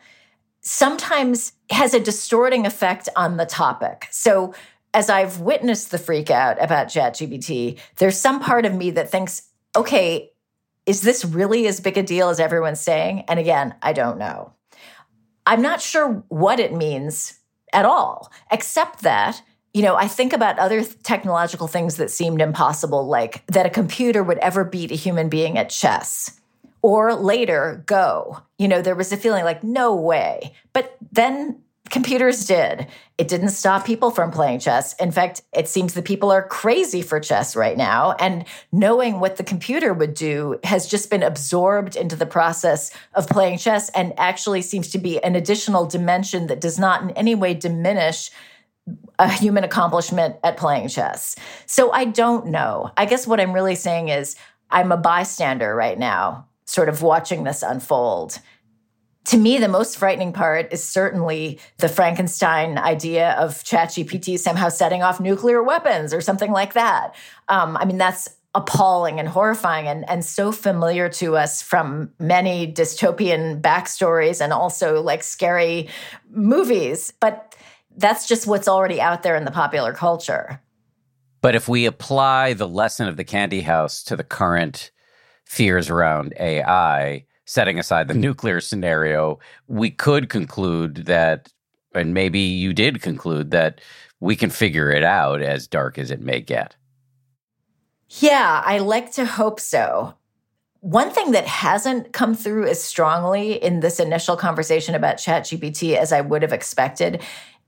sometimes has a distorting effect on the topic. So, as I've witnessed the freak out about ChatGPT, there's some part of me that thinks, okay, is this really as big a deal as everyone's saying? And again, I don't know. I'm not sure what it means at all, except that you know, I think about other technological things that seemed impossible, like that a computer would ever beat a human being at chess or later go. You know, there was a feeling like, no way. But then computers did. It didn't stop people from playing chess. In fact, it seems that people are crazy for chess right now. And knowing what the computer would do has just been absorbed into the process of playing chess and actually seems to be an additional dimension that does not in any way diminish a human accomplishment at playing chess. So I don't know. I guess what I'm really saying is I'm a bystander right now, sort of watching this unfold to me, the most frightening part is certainly the Frankenstein idea of ChatGPT somehow setting off nuclear weapons or something like that. Um, I mean, that's appalling and horrifying and, and so familiar to us from many dystopian backstories and also like scary movies. But that's just what's already out there in the popular culture. But if we apply the lesson of the candy house to the current fears around AI, setting aside the hmm. nuclear scenario, we could conclude that, and maybe you did conclude that we can figure it out as dark as it may get. Yeah, I like to hope so. One thing that hasn't come through as strongly in this initial conversation about ChatGPT as I would have expected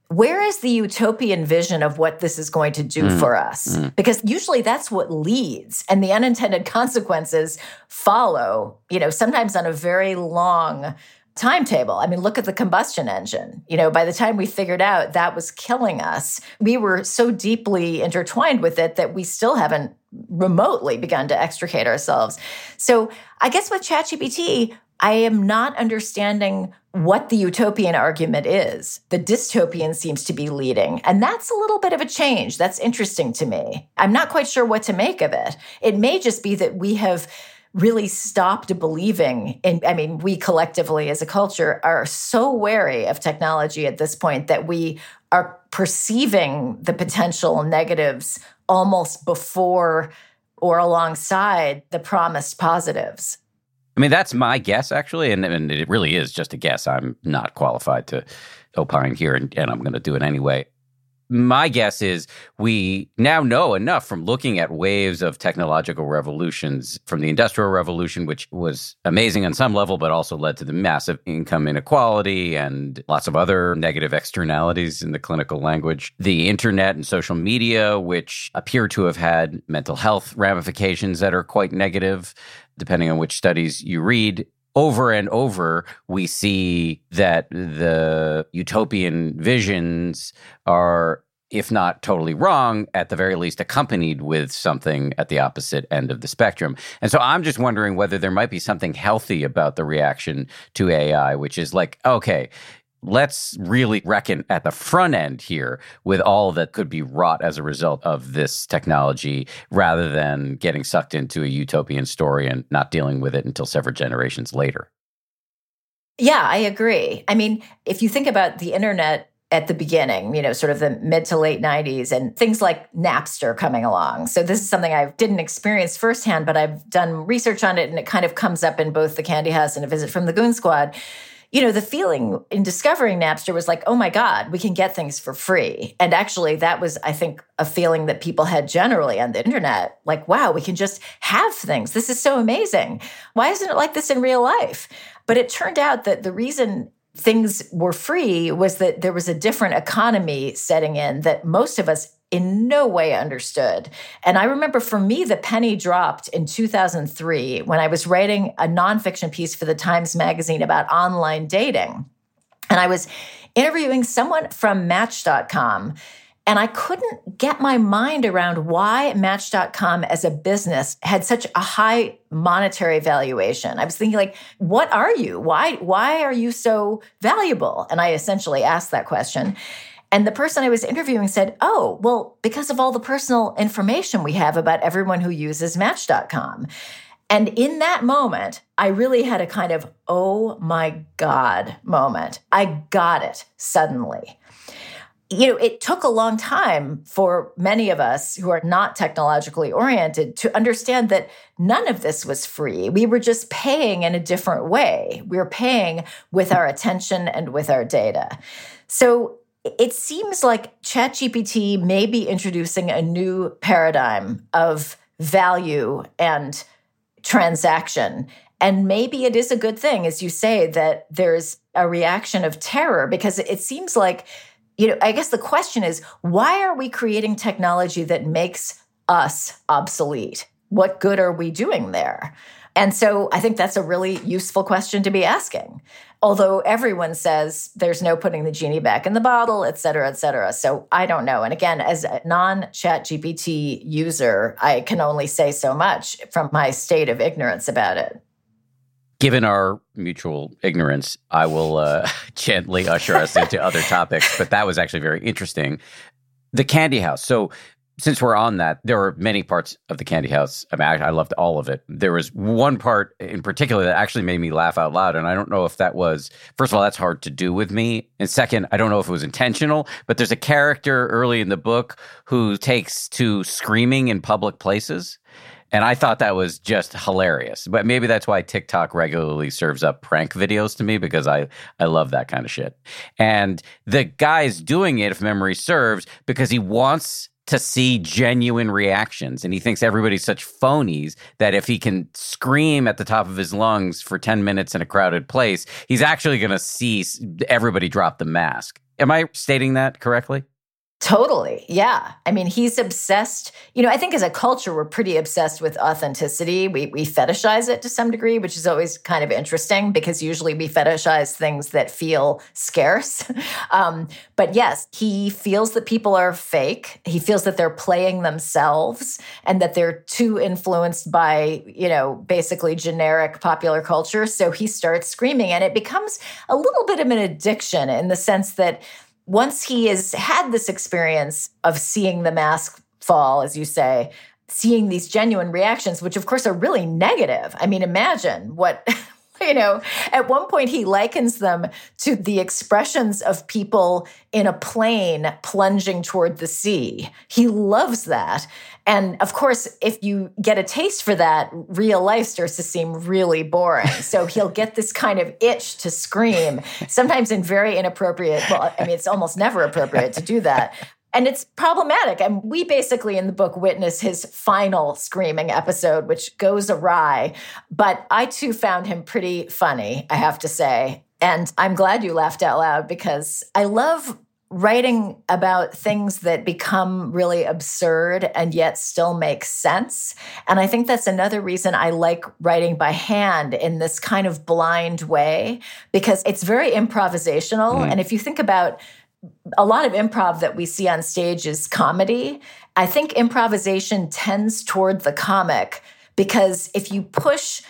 where is the utopian vision of what this is going to do mm. for us? Mm. Because usually that's what leads, and the unintended consequences follow, you know, sometimes on a very long timetable. I mean, look at the combustion engine. You know, by the time we figured out that was killing us, we were so deeply intertwined with it that we still haven't remotely begun to extricate ourselves. So I guess with ChatGPT, I am not understanding what the utopian argument is. The dystopian seems to be leading. And that's a little bit of a change. That's interesting to me. I'm not quite sure what to make of it. It may just be that we have really stopped believing in I mean we collectively as a culture are so wary of technology at this point that we are perceiving the potential negatives almost before or alongside the promised positives. I mean, that's my guess, actually, and, and it really is just a guess. I'm not qualified to opine here, and, and I'm going to do it anyway. My guess is we now know enough from looking at waves of technological revolutions from the Industrial Revolution, which was amazing on some level, but also led to the massive income inequality and lots of other negative externalities in the clinical language. The internet and social media, which appear to have had mental health ramifications that are quite negative depending on which studies you read, over and over, we see that the utopian visions are, if not totally wrong, at the very least accompanied with something at the opposite end of the spectrum. And so I'm just wondering whether there might be something healthy about the reaction to AI, which is like, okay, let's really reckon at the front end here with all that could be wrought as a result of this technology rather than getting sucked into a utopian story and not dealing with it until several generations later. Yeah, I agree. I mean, if you think about the internet at the beginning, you know, sort of the mid to late 90s, and things like Napster coming along. So, this is something I didn't experience firsthand, but I've done research on it, and it kind of comes up in both the Candy House and a visit from the Goon Squad you know, the feeling in discovering Napster was like, oh my God, we can get things for free. And actually, that was, I think, a feeling that people had generally on the internet like, wow, we can just have things. This is so amazing. Why isn't it like this in real life? But it turned out that the reason things were free was that there was a different economy setting in that most of us in no way understood. And I remember for me, the penny dropped in 2003 when I was writing a nonfiction piece for the Times Magazine about online dating. And I was interviewing someone from Match.com. And I couldn't get my mind around why Match.com as a business had such a high monetary valuation. I was thinking like, what are you? Why why are you so valuable? And I essentially asked that question. And the person I was interviewing said, Oh, well, because of all the personal information we have about everyone who uses Match.com. And in that moment, I really had a kind of, oh my God moment. I got it suddenly. You know, it took a long time for many of us who are not technologically oriented to understand that none of this was free. We were just paying in a different way. We were paying with our attention and with our data. So it seems like ChatGPT may be introducing a new paradigm of value and transaction. And maybe it is a good thing, as you say, that there's a reaction of terror because it seems like, you know, I guess the question is why are we creating technology that makes us obsolete? What good are we doing there? And so I think that's a really useful question to be asking although everyone says there's no putting the genie back in the bottle, et cetera, et cetera. So I don't know. And again, as a non chat GPT user, I can only say so much from my state of ignorance about it. Given our mutual ignorance, I will uh, [laughs] gently usher us into other topics. But that was actually very interesting. The Candy House. So since we're on that, there were many parts of the Candy House. I mean, I, I, loved all of it. There was one part in particular that actually made me laugh out loud, and I don't know if that was first of all that's hard to do with me, and second, I don't know if it was intentional. But there's a character early in the book who takes to screaming in public places. And I thought that was just hilarious. But maybe that's why TikTok regularly serves up prank videos to me because I, I love that kind of shit. And the guy's doing it, if memory serves, because he wants to see genuine reactions. And he thinks everybody's such phonies that if he can scream at the top of his lungs for 10 minutes in a crowded place, he's actually going to see everybody drop the mask. Am I stating that correctly? Totally. Yeah. I mean, he's obsessed. You know, I think as a culture, we're pretty obsessed with authenticity. We, we fetishize it to some degree, which is always kind of interesting because usually we fetishize things that feel scarce. [laughs] Um, but yes, he feels that people are fake. He feels that they're playing themselves and that they're too influenced by, you know, basically generic popular culture. So he starts screaming and it becomes a little bit of an addiction in the sense that once he has had this experience of seeing the mask fall, as you say, seeing these genuine reactions, which of course are really negative. I mean, imagine what [laughs] you know, at one point he likens them to the expressions of people in a plane plunging toward the sea. He loves that. And of course, if you get a taste for that, real life starts to seem really boring. So he'll get this kind of itch to scream, sometimes in very inappropriate, well, I mean, it's almost never appropriate to do that. And it's problematic. And we basically in the book witness his final screaming episode, which goes awry. But I too found him pretty funny, I have to say. And I'm glad you laughed out loud because I love writing about things that become really absurd and yet still make sense. And I think that's another reason I like writing by hand in this kind of blind way because it's very improvisational. Mm. And if you think about a lot of improv that we see on stage is comedy. I think improvisation tends toward the comic because if you push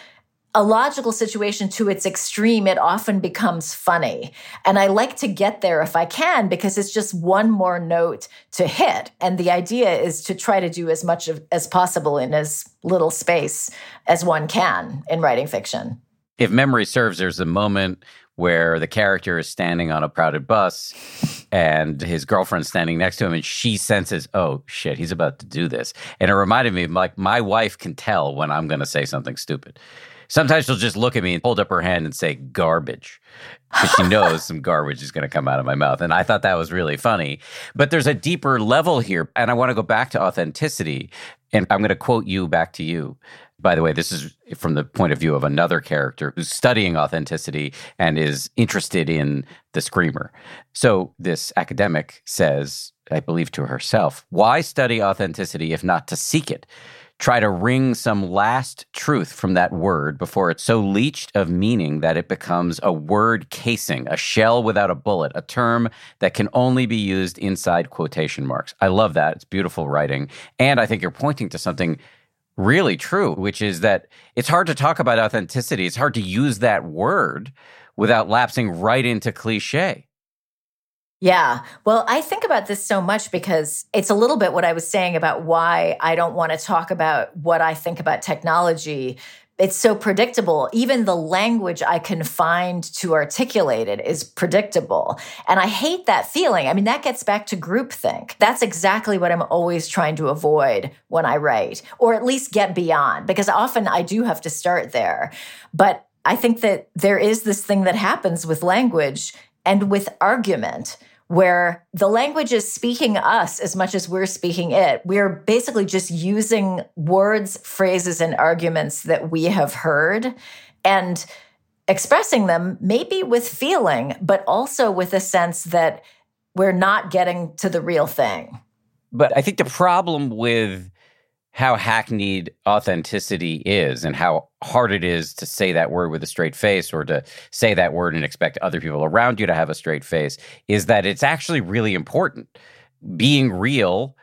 a logical situation to its extreme, it often becomes funny. And I like to get there if I can because it's just one more note to hit. And the idea is to try to do as much of, as possible in as little space as one can in writing fiction. If memory serves, there's a moment where the character is standing on a crowded bus and his girlfriend's standing next to him and she senses oh shit he's about to do this and it reminded me like my wife can tell when i'm going to say something stupid sometimes she'll just look at me and hold up her hand and say garbage because she knows some garbage is going to come out of my mouth and i thought that was really funny but there's a deeper level here and i want to go back to authenticity and i'm going to quote you back to you by the way, this is from the point of view of another character who's studying authenticity and is interested in the screamer. So this academic says, I believe to herself, why study authenticity if not to seek it? Try to wring some last truth from that word before it's so leached of meaning that it becomes a word casing, a shell without a bullet, a term that can only be used inside quotation marks. I love that. It's beautiful writing. And I think you're pointing to something really true, which is that it's hard to talk about authenticity. It's hard to use that word without lapsing right into cliche. Yeah. Well, I think about this so much because it's a little bit what I was saying about why I don't want to talk about what I think about technology. It's so predictable. Even the language I can find to articulate it is predictable. And I hate that feeling. I mean, that gets back to groupthink. That's exactly what I'm always trying to avoid when I write, or at least get beyond, because often I do have to start there. But I think that there is this thing that happens with language and with argument where the language is speaking us as much as we're speaking it. We're basically just using words, phrases, and arguments that we have heard and expressing them, maybe with feeling, but also with a sense that we're not getting to the real thing. But I think the problem with how hackneyed authenticity is and how hard it is to say that word with a straight face or to say that word and expect other people around you to have a straight face is that it's actually really important. Being real,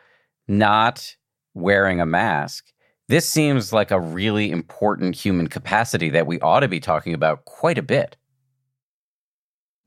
not wearing a mask. This seems like a really important human capacity that we ought to be talking about quite a bit.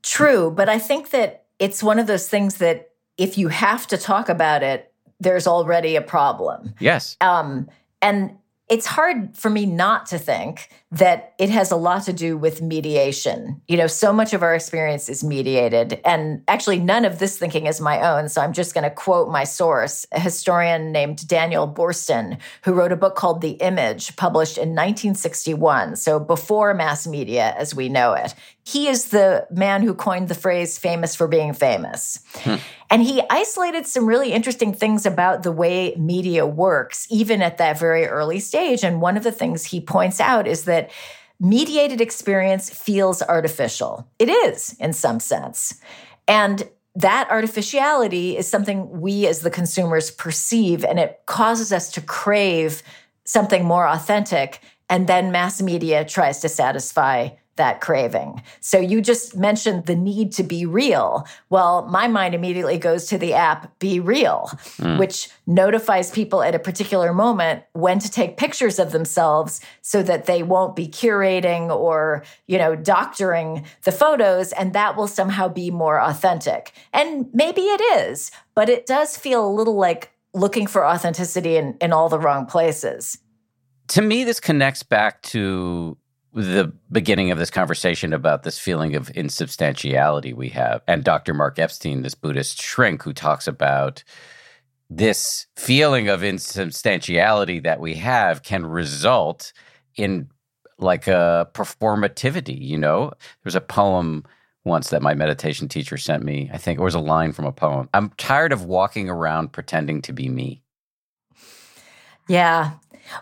True, but I think that it's one of those things that if you have to talk about it, there's already a problem. Yes. Um, and it's hard for me not to think that it has a lot to do with mediation. You know, so much of our experience is mediated. And actually, none of this thinking is my own. So I'm just going to quote my source, a historian named Daniel Boorstin, who wrote a book called The Image, published in 1961. So before mass media as we know it. He is the man who coined the phrase famous for being famous. Hmm. And he isolated some really interesting things about the way media works, even at that very early stage. And one of the things he points out is that mediated experience feels artificial. It is, in some sense. And that artificiality is something we as the consumers perceive, and it causes us to crave something more authentic. And then mass media tries to satisfy that craving. So you just mentioned the need to be real. Well, my mind immediately goes to the app BeReal, mm. which notifies people at a particular moment when to take pictures of themselves so that they won't be curating or, you know, doctoring the photos and that will somehow be more authentic. And maybe it is, but it does feel a little like looking for authenticity in, in all the wrong places. To me, this connects back to the beginning of this conversation about this feeling of insubstantiality we have. And Dr. Mark Epstein, this Buddhist shrink who talks about this feeling of insubstantiality that we have can result in like a performativity, you know? There's a poem once that my meditation teacher sent me. I think it was a line from a poem. I'm tired of walking around pretending to be me. Yeah,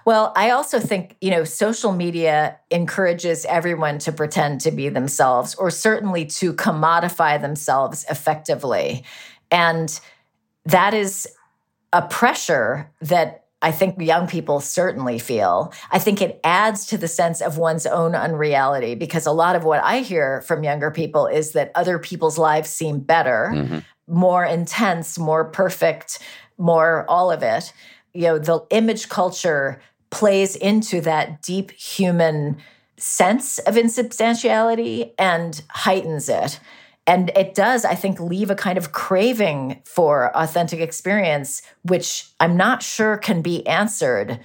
well, I also think, you know, social media encourages everyone to pretend to be themselves or certainly to commodify themselves effectively. And that is a pressure that I think young people certainly feel. I think it adds to the sense of one's own unreality because a lot of what I hear from younger people is that other people's lives seem better, mm-hmm. more intense, more perfect, more all of it you know the image culture plays into that deep human sense of insubstantiality and heightens it. And it does i think leave a kind of craving for authentic experience which i'm not sure can be answered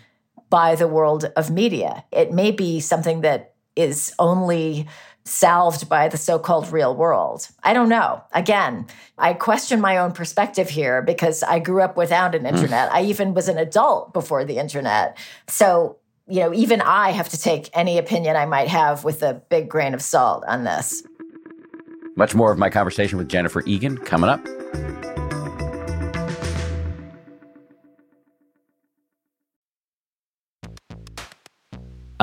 by the world of media. It may be something that is only salved by the so called real world? I don't know. Again, I question my own perspective here because I grew up without an mm. internet. I even was an adult before the internet. So, you know, even I have to take any opinion I might have with a big grain of salt on this. Much more of my conversation with Jennifer Egan coming up.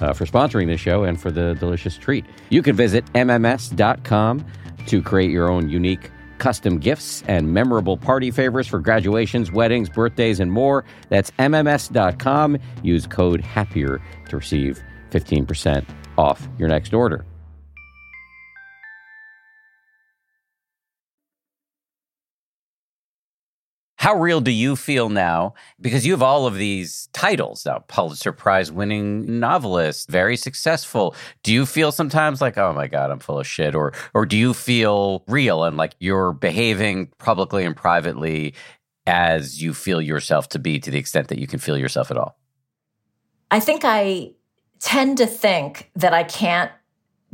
Uh, for sponsoring this show and for the delicious treat. You can visit MMS.com to create your own unique custom gifts and memorable party favors for graduations, weddings, birthdays, and more. That's MMS.com. Use code HAPPIER to receive 15% off your next order. How real do you feel now? Because you have all of these titles now Pulitzer Prize winning novelist, very successful. Do you feel sometimes like, oh my God, I'm full of shit? Or, or do you feel real and like you're behaving publicly and privately as you feel yourself to be to the extent that you can feel yourself at all? I think I tend to think that I can't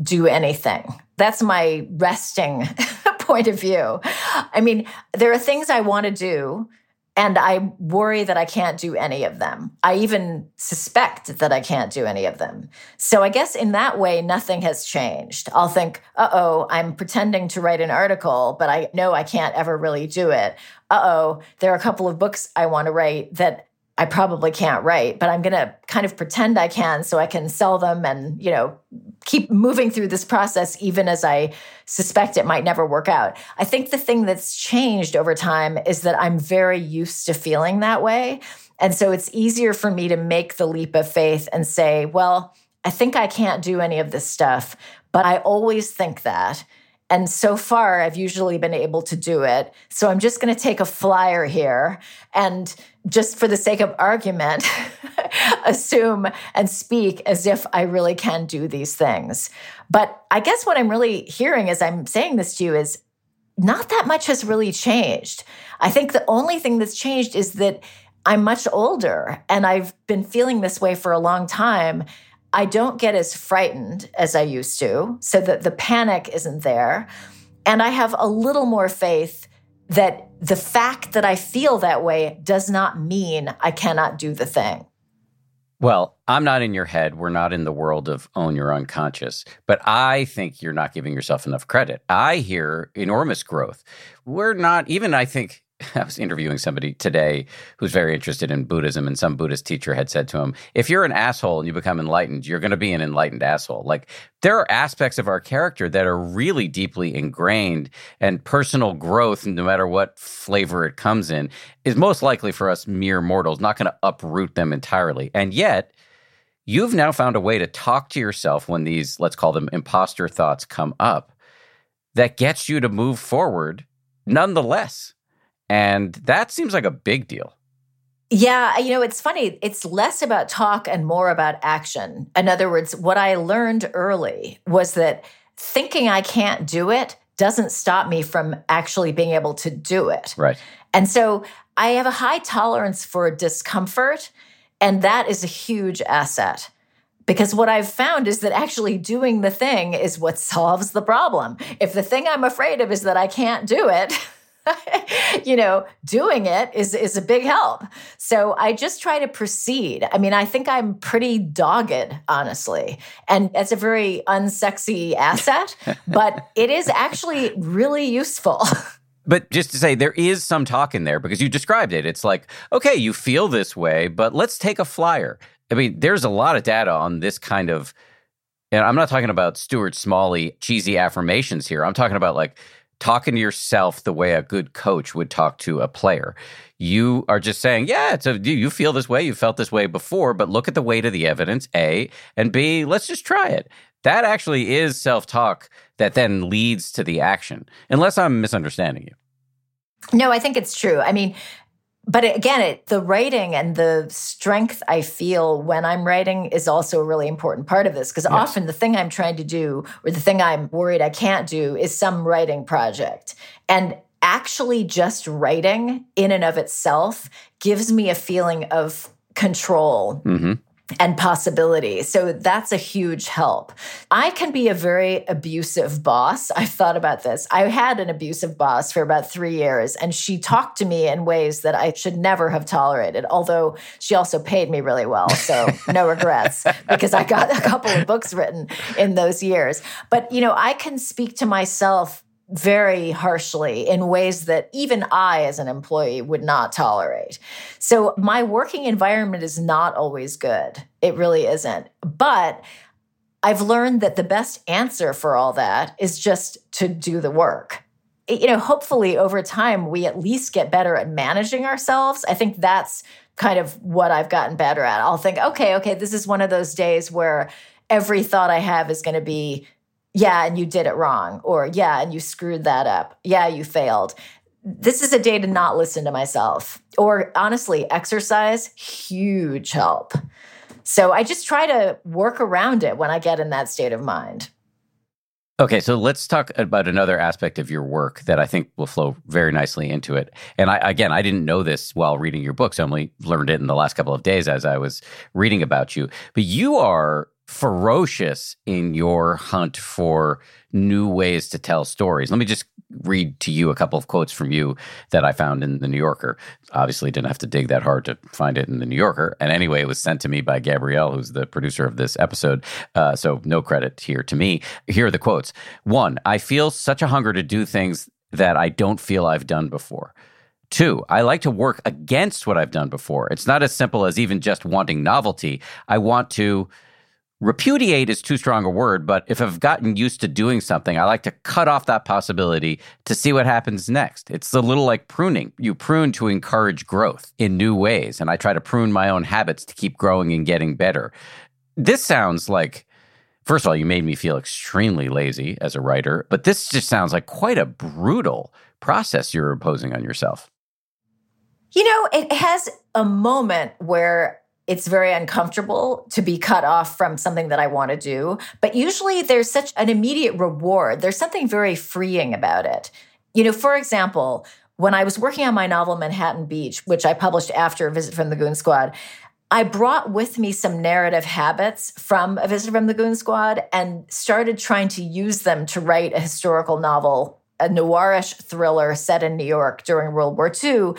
do anything. That's my resting [laughs] point of view. I mean, there are things I want to do, and I worry that I can't do any of them. I even suspect that I can't do any of them. So I guess in that way, nothing has changed. I'll think, uh oh, I'm pretending to write an article, but I know I can't ever really do it. Uh oh, there are a couple of books I want to write that I probably can't write, but I'm going to kind of pretend I can so I can sell them and, you know, keep moving through this process even as I suspect it might never work out. I think the thing that's changed over time is that I'm very used to feeling that way. And so it's easier for me to make the leap of faith and say, well, I think I can't do any of this stuff, but I always think that. And so far, I've usually been able to do it. So I'm just going to take a flyer here and just for the sake of argument, [laughs] assume and speak as if I really can do these things. But I guess what I'm really hearing as I'm saying this to you is not that much has really changed. I think the only thing that's changed is that I'm much older and I've been feeling this way for a long time. I don't get as frightened as I used to, so that the panic isn't there. And I have a little more faith that the fact that I feel that way does not mean I cannot do the thing. Well, I'm not in your head. We're not in the world of own your unconscious, but I think you're not giving yourself enough credit. I hear enormous growth. We're not, even I think [laughs] I was interviewing somebody today who's very interested in Buddhism, and some Buddhist teacher had said to him, If you're an asshole and you become enlightened, you're going to be an enlightened asshole. Like, there are aspects of our character that are really deeply ingrained, and personal growth, no matter what flavor it comes in, is most likely for us mere mortals, not going to uproot them entirely. And yet, you've now found a way to talk to yourself when these, let's call them imposter thoughts, come up that gets you to move forward nonetheless. And that seems like a big deal. Yeah, you know, it's funny. It's less about talk and more about action. In other words, what I learned early was that thinking I can't do it doesn't stop me from actually being able to do it. Right. And so I have a high tolerance for discomfort, and that is a huge asset. Because what I've found is that actually doing the thing is what solves the problem. If the thing I'm afraid of is that I can't do it, [laughs] [laughs] you know, doing it is is a big help. So I just try to proceed. I mean, I think I'm pretty dogged, honestly. And it's a very unsexy asset, [laughs] but it is actually really useful. [laughs] But just to say, there is some talk in there because you described it. It's like, okay, you feel this way, but let's take a flyer. I mean, there's a lot of data on this kind of, and I'm not talking about Stuart Smalley cheesy affirmations here. I'm talking about like talking to yourself the way a good coach would talk to a player. You are just saying, yeah, it's a, you feel this way, you felt this way before, but look at the weight of the evidence, A, and B, let's just try it. That actually is self talk that then leads to the action, unless I'm misunderstanding you. No, I think it's true. I mean, but again, it, the writing and the strength I feel when I'm writing is also a really important part of this because yes. often the thing I'm trying to do or the thing I'm worried I can't do is some writing project. And actually, just writing in and of itself gives me a feeling of control. Mm-hmm and possibility. So that's a huge help. I can be a very abusive boss. [laughs] I've thought about this. I had an abusive boss for about three years, and she talked to me in ways that I should never have tolerated, although she also paid me really well. So [laughs] no regrets because I got a couple of books written in those years. But, you know, I can speak to myself very harshly in ways that even I, as an employee, would not tolerate. So, my working environment is not always good. It really isn't. But I've learned that the best answer for all that is just to do the work. You know, hopefully over time, we at least get better at managing ourselves. I think that's kind of what I've gotten better at. I'll think, okay, okay, this is one of those days where every thought I have is going to be yeah, and you did it wrong, or yeah, and you screwed that up. Yeah, you failed. This is a day to not listen to myself. Or honestly, exercise, huge help. So I just try to work around it when I get in that state of mind. Okay, so let's talk about another aspect of your work that I think will flow very nicely into it. And I, again, I didn't know this while reading your books. I only learned it in the last couple of days as I was reading about you. But you are ferocious in your hunt for new ways to tell stories. Let me just read to you a couple of quotes from you that I found in the New Yorker. Obviously, didn't have to dig that hard to find it in the New Yorker. And anyway, it was sent to me by Gabrielle, who's the producer of this episode. Uh, so no credit here to me. Here are the quotes. One, I feel such a hunger to do things that I don't feel I've done before. Two, I like to work against what I've done before. It's not as simple as even just wanting novelty. I want to repudiate is too strong a word, but if I've gotten used to doing something, I like to cut off that possibility to see what happens next. It's a little like pruning. You prune to encourage growth in new ways, and I try to prune my own habits to keep growing and getting better. This sounds like First of all, you made me feel extremely lazy as a writer, but this just sounds like quite a brutal process you're imposing on yourself. You know, it has a moment where it's very uncomfortable to be cut off from something that I want to do. But usually there's such an immediate reward. There's something very freeing about it. You know, for example, when I was working on my novel Manhattan Beach, which I published after A Visit from the Goon Squad, I brought with me some narrative habits from A Visit from the Goon Squad and started trying to use them to write a historical novel, a noirish thriller set in New York during World War II.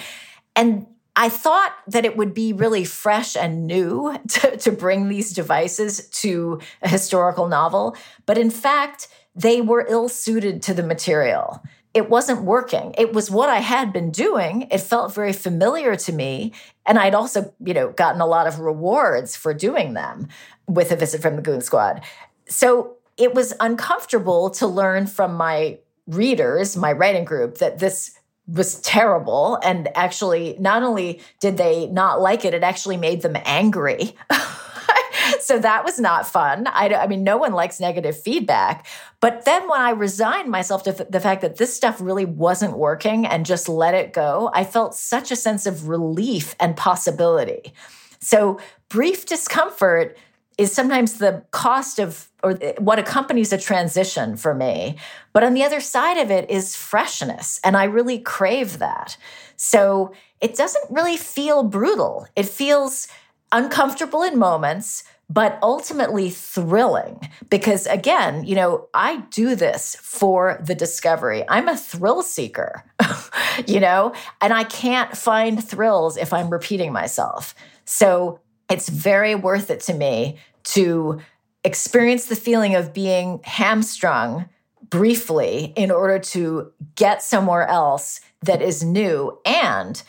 And I thought that it would be really fresh and new [laughs] to, to bring these devices to a historical novel. But in fact, they were ill suited to the material. It wasn't working. It was what I had been doing. It felt very familiar to me. And I'd also, you know, gotten a lot of rewards for doing them with a visit from the Goon Squad. So it was uncomfortable to learn from my readers, my writing group, that this was terrible. And actually, not only did they not like it, it actually made them angry. [laughs] so that was not fun. I, I, mean, no one likes negative feedback. But then when I resigned myself to the fact that this stuff really wasn't working and just let it go, I felt such a sense of relief and possibility. So brief discomfort is sometimes the cost of or what accompanies a transition for me. But on the other side of it is freshness. And I really crave that. So it doesn't really feel brutal. It feels uncomfortable in moments, but ultimately thrilling. Because again, you know, I do this for the discovery. I'm a thrill seeker, [laughs] you know, and I can't find thrills if I'm repeating myself. So it's very worth it to me to experience the feeling of being hamstrung briefly in order to get somewhere else that is new and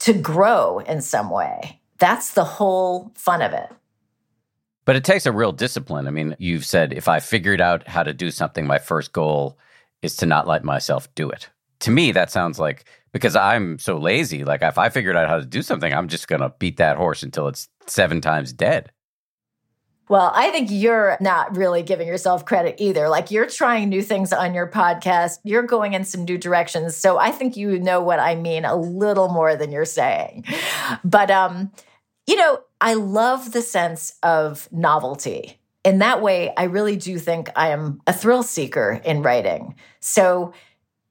to grow in some way. That's the whole fun of it. But it takes a real discipline. I mean, you've said if I figured out how to do something, my first goal is to not let myself do it. To me, that sounds like because I'm so lazy, like if I figured out how to do something, I'm just going to beat that horse until it's seven times dead. Well, I think you're not really giving yourself credit either. Like you're trying new things on your podcast, you're going in some new directions. So I think you know what I mean a little more than you're saying. But um you know, I love the sense of novelty. In that way, I really do think I am a thrill seeker in writing. So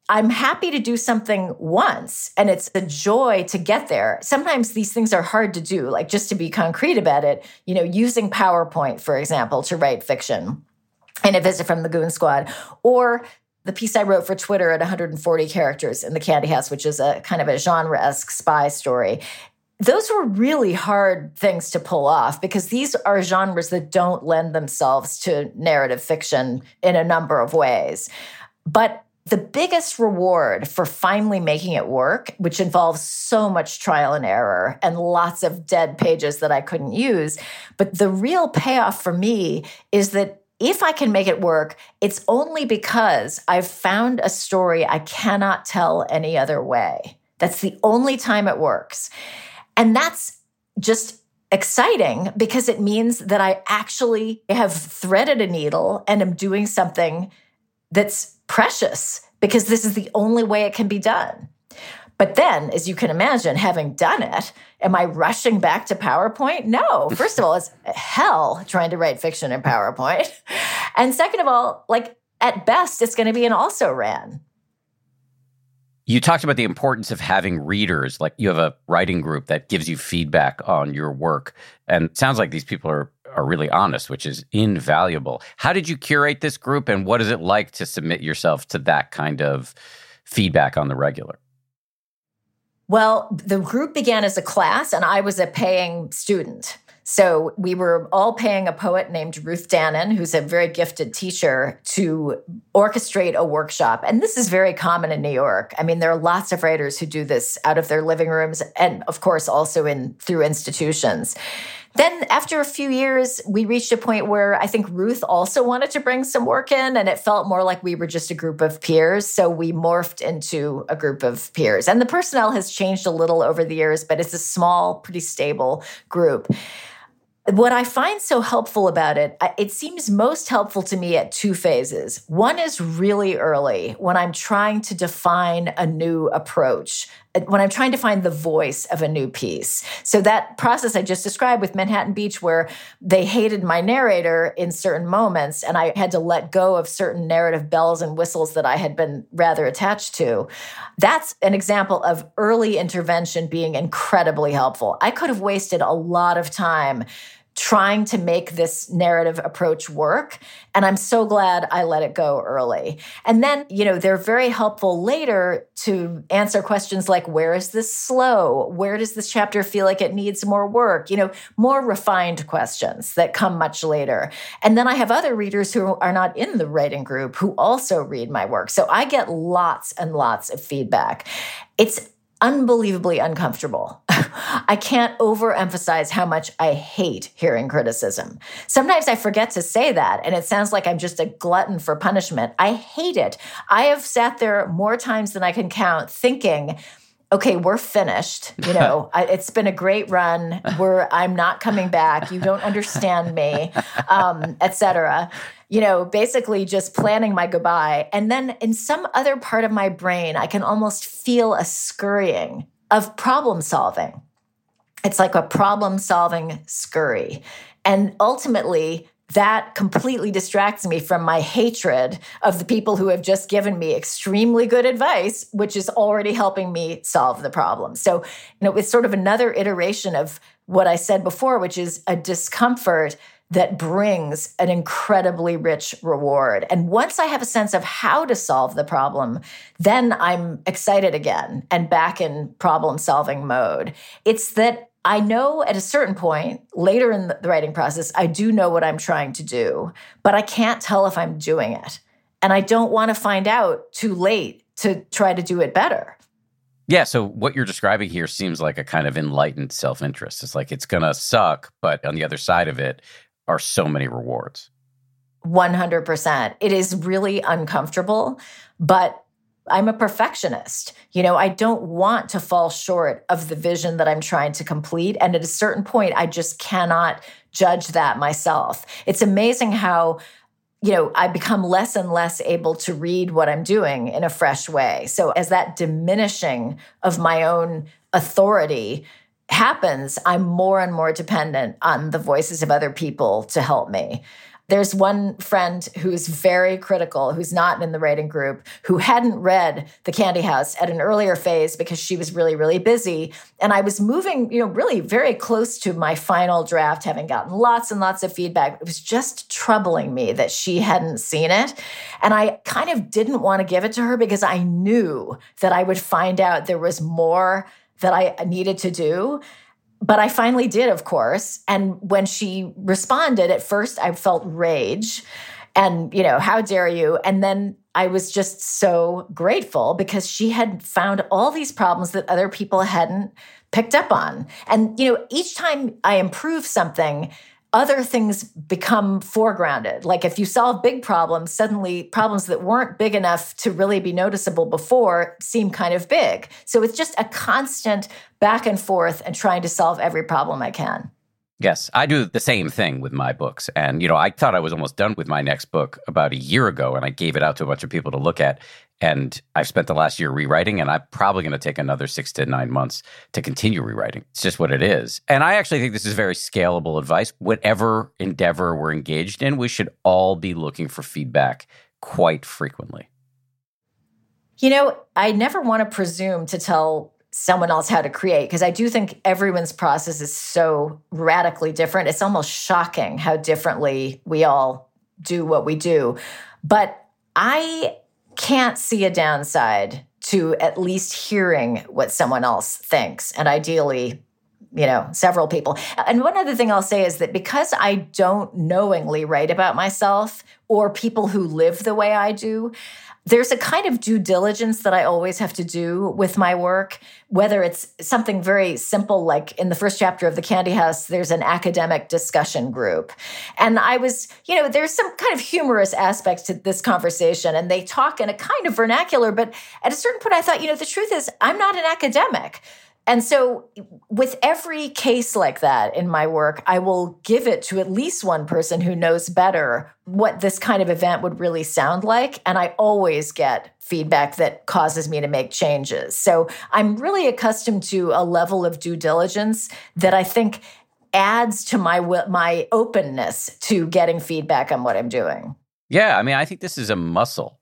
I'm happy to do something once and it's a joy to get there. Sometimes these things are hard to do, like just to be concrete about it, you know, using PowerPoint, for example, to write fiction and a visit from the Goon Squad, or the piece I wrote for Twitter at 140 characters in the Candy House, which is a kind of a genre esque spy story. Those were really hard things to pull off because these are genres that don't lend themselves to narrative fiction in a number of ways. But the biggest reward for finally making it work, which involves so much trial and error and lots of dead pages that I couldn't use, but the real payoff for me is that if I can make it work, it's only because I've found a story I cannot tell any other way. That's the only time it works. And that's just exciting because it means that I actually have threaded a needle and am doing something that's precious because this is the only way it can be done. But then, as you can imagine, having done it, am I rushing back to PowerPoint? No. [laughs] First of all, it's hell trying to write fiction in PowerPoint. [laughs] And second of all, like at best, it's going to be an also ran. You talked about the importance of having readers. Like you have a writing group that gives you feedback on your work. And sounds like these people are are really honest, which is invaluable. How did you curate this group and what is it like to submit yourself to that kind of feedback on the regular? Well, the group began as a class and I was a paying student. So we were all paying a poet named Ruth Danon, who's a very gifted teacher, to orchestrate a workshop. And this is very common in New York. I mean, there are lots of writers who do this out of their living rooms and of course also in through institutions. Then, after a few years, we reached a point where I think Ruth also wanted to bring some work in, and it felt more like we were just a group of peers. So we morphed into a group of peers. And the personnel has changed a little over the years, but it's a small, pretty stable group. What I find so helpful about it, it seems most helpful to me at two phases. One is really early when I'm trying to define a new approach, when I'm trying to find the voice of a new piece. So that process I just described with Manhattan Beach, where they hated my narrator in certain moments, and I had to let go of certain narrative bells and whistles that I had been rather attached to. That's an example of early intervention being incredibly helpful. I could have wasted a lot of time trying to make this narrative approach work. And I'm so glad I let it go early. And then, you know, they're very helpful later to answer questions like where is this slow? Where does this chapter feel like it needs more work? You know, more refined questions that come much later. And then I have other readers who are not in the writing group who also read my work. So I get lots and lots of feedback. It's unbelievably uncomfortable. [laughs] I can't overemphasize how much I hate hearing criticism. Sometimes I forget to say that, and it sounds like I'm just a glutton for punishment. I hate it. I have sat there more times than I can count thinking, okay, we're finished. You [laughs] know, I, it's been a great run. We're, I'm not coming back. You don't understand me, [laughs] um, etc you know, basically just planning my goodbye. And then in some other part of my brain, I can almost feel a scurrying of problem solving. It's like a problem solving scurry. And ultimately, that completely distracts me from my hatred of the people who have just given me extremely good advice, which is already helping me solve the problem. So, you know, it's sort of another iteration of what I said before, which is a discomfort that brings an incredibly rich reward. And once I have a sense of how to solve the problem, then I'm excited again and back in problem solving mode. It's that I know at a certain point later in the writing process, I do know what I'm trying to do, but I can't tell if I'm doing it. And I don't want to find out too late to try to do it better. Yeah, so what you're describing here seems like a kind of enlightened self interest. It's like it's going to suck, but on the other side of it, are so many rewards. 100%. It is really uncomfortable, but I'm a perfectionist. You know, I don't want to fall short of the vision that I'm trying to complete. And at a certain point, I just cannot judge that myself. It's amazing how, you know, I become less and less able to read what I'm doing in a fresh way. So as that diminishing of my own authority happens, I'm more and more dependent on the voices of other people to help me. There's one friend who's very critical, who's not in the writing group, who hadn't read The Candy House at an earlier phase because she was really, really busy. And I was moving, you know, really very close to my final draft, having gotten lots and lots of feedback. It was just troubling me that she hadn't seen it. And I kind of didn't want to give it to her because I knew that I would find out there was more that I needed to do but I finally did, of course. And when she responded, at first I felt rage and, you know, how dare you? And then I was just so grateful because she had found all these problems that other people hadn't picked up on. And, you know, each time I improve something, other things become foregrounded. Like if you solve big problems, suddenly problems that weren't big enough to really be noticeable before seem kind of big. So it's just a constant back and forth and trying to solve every problem I can. Yes, I do the same thing with my books. And, you know, I thought I was almost done with my next book about a year ago, and I gave it out to a bunch of people to look at. And I've spent the last year rewriting, and I'm probably going to take another six to nine months to continue rewriting. It's just what it is. And I actually think this is very scalable advice. Whatever endeavor we're engaged in, we should all be looking for feedback quite frequently. You know, I never want to presume to tell someone else how to create because I do think everyone's process is so radically different. It's almost shocking how differently we all do what we do. But I can't see a downside to at least hearing what someone else thinks and ideally you know several people and one other thing i'll say is that because i don't knowingly write about myself or people who live the way i do there's a kind of due diligence that I always have to do with my work, whether it's something very simple, like in the first chapter of The Candy House, there's an academic discussion group. And I was, you know, there's some kind of humorous aspects to this conversation, and they talk in a kind of vernacular. But at a certain point, I thought, you know, the truth is, I'm not an academic. And so, with every case like that in my work, I will give it to at least one person who knows better what this kind of event would really sound like. And I always get feedback that causes me to make changes. So, I'm really accustomed to a level of due diligence that I think adds to my my openness to getting feedback on what I'm doing. Yeah, I mean, I think this is a muscle,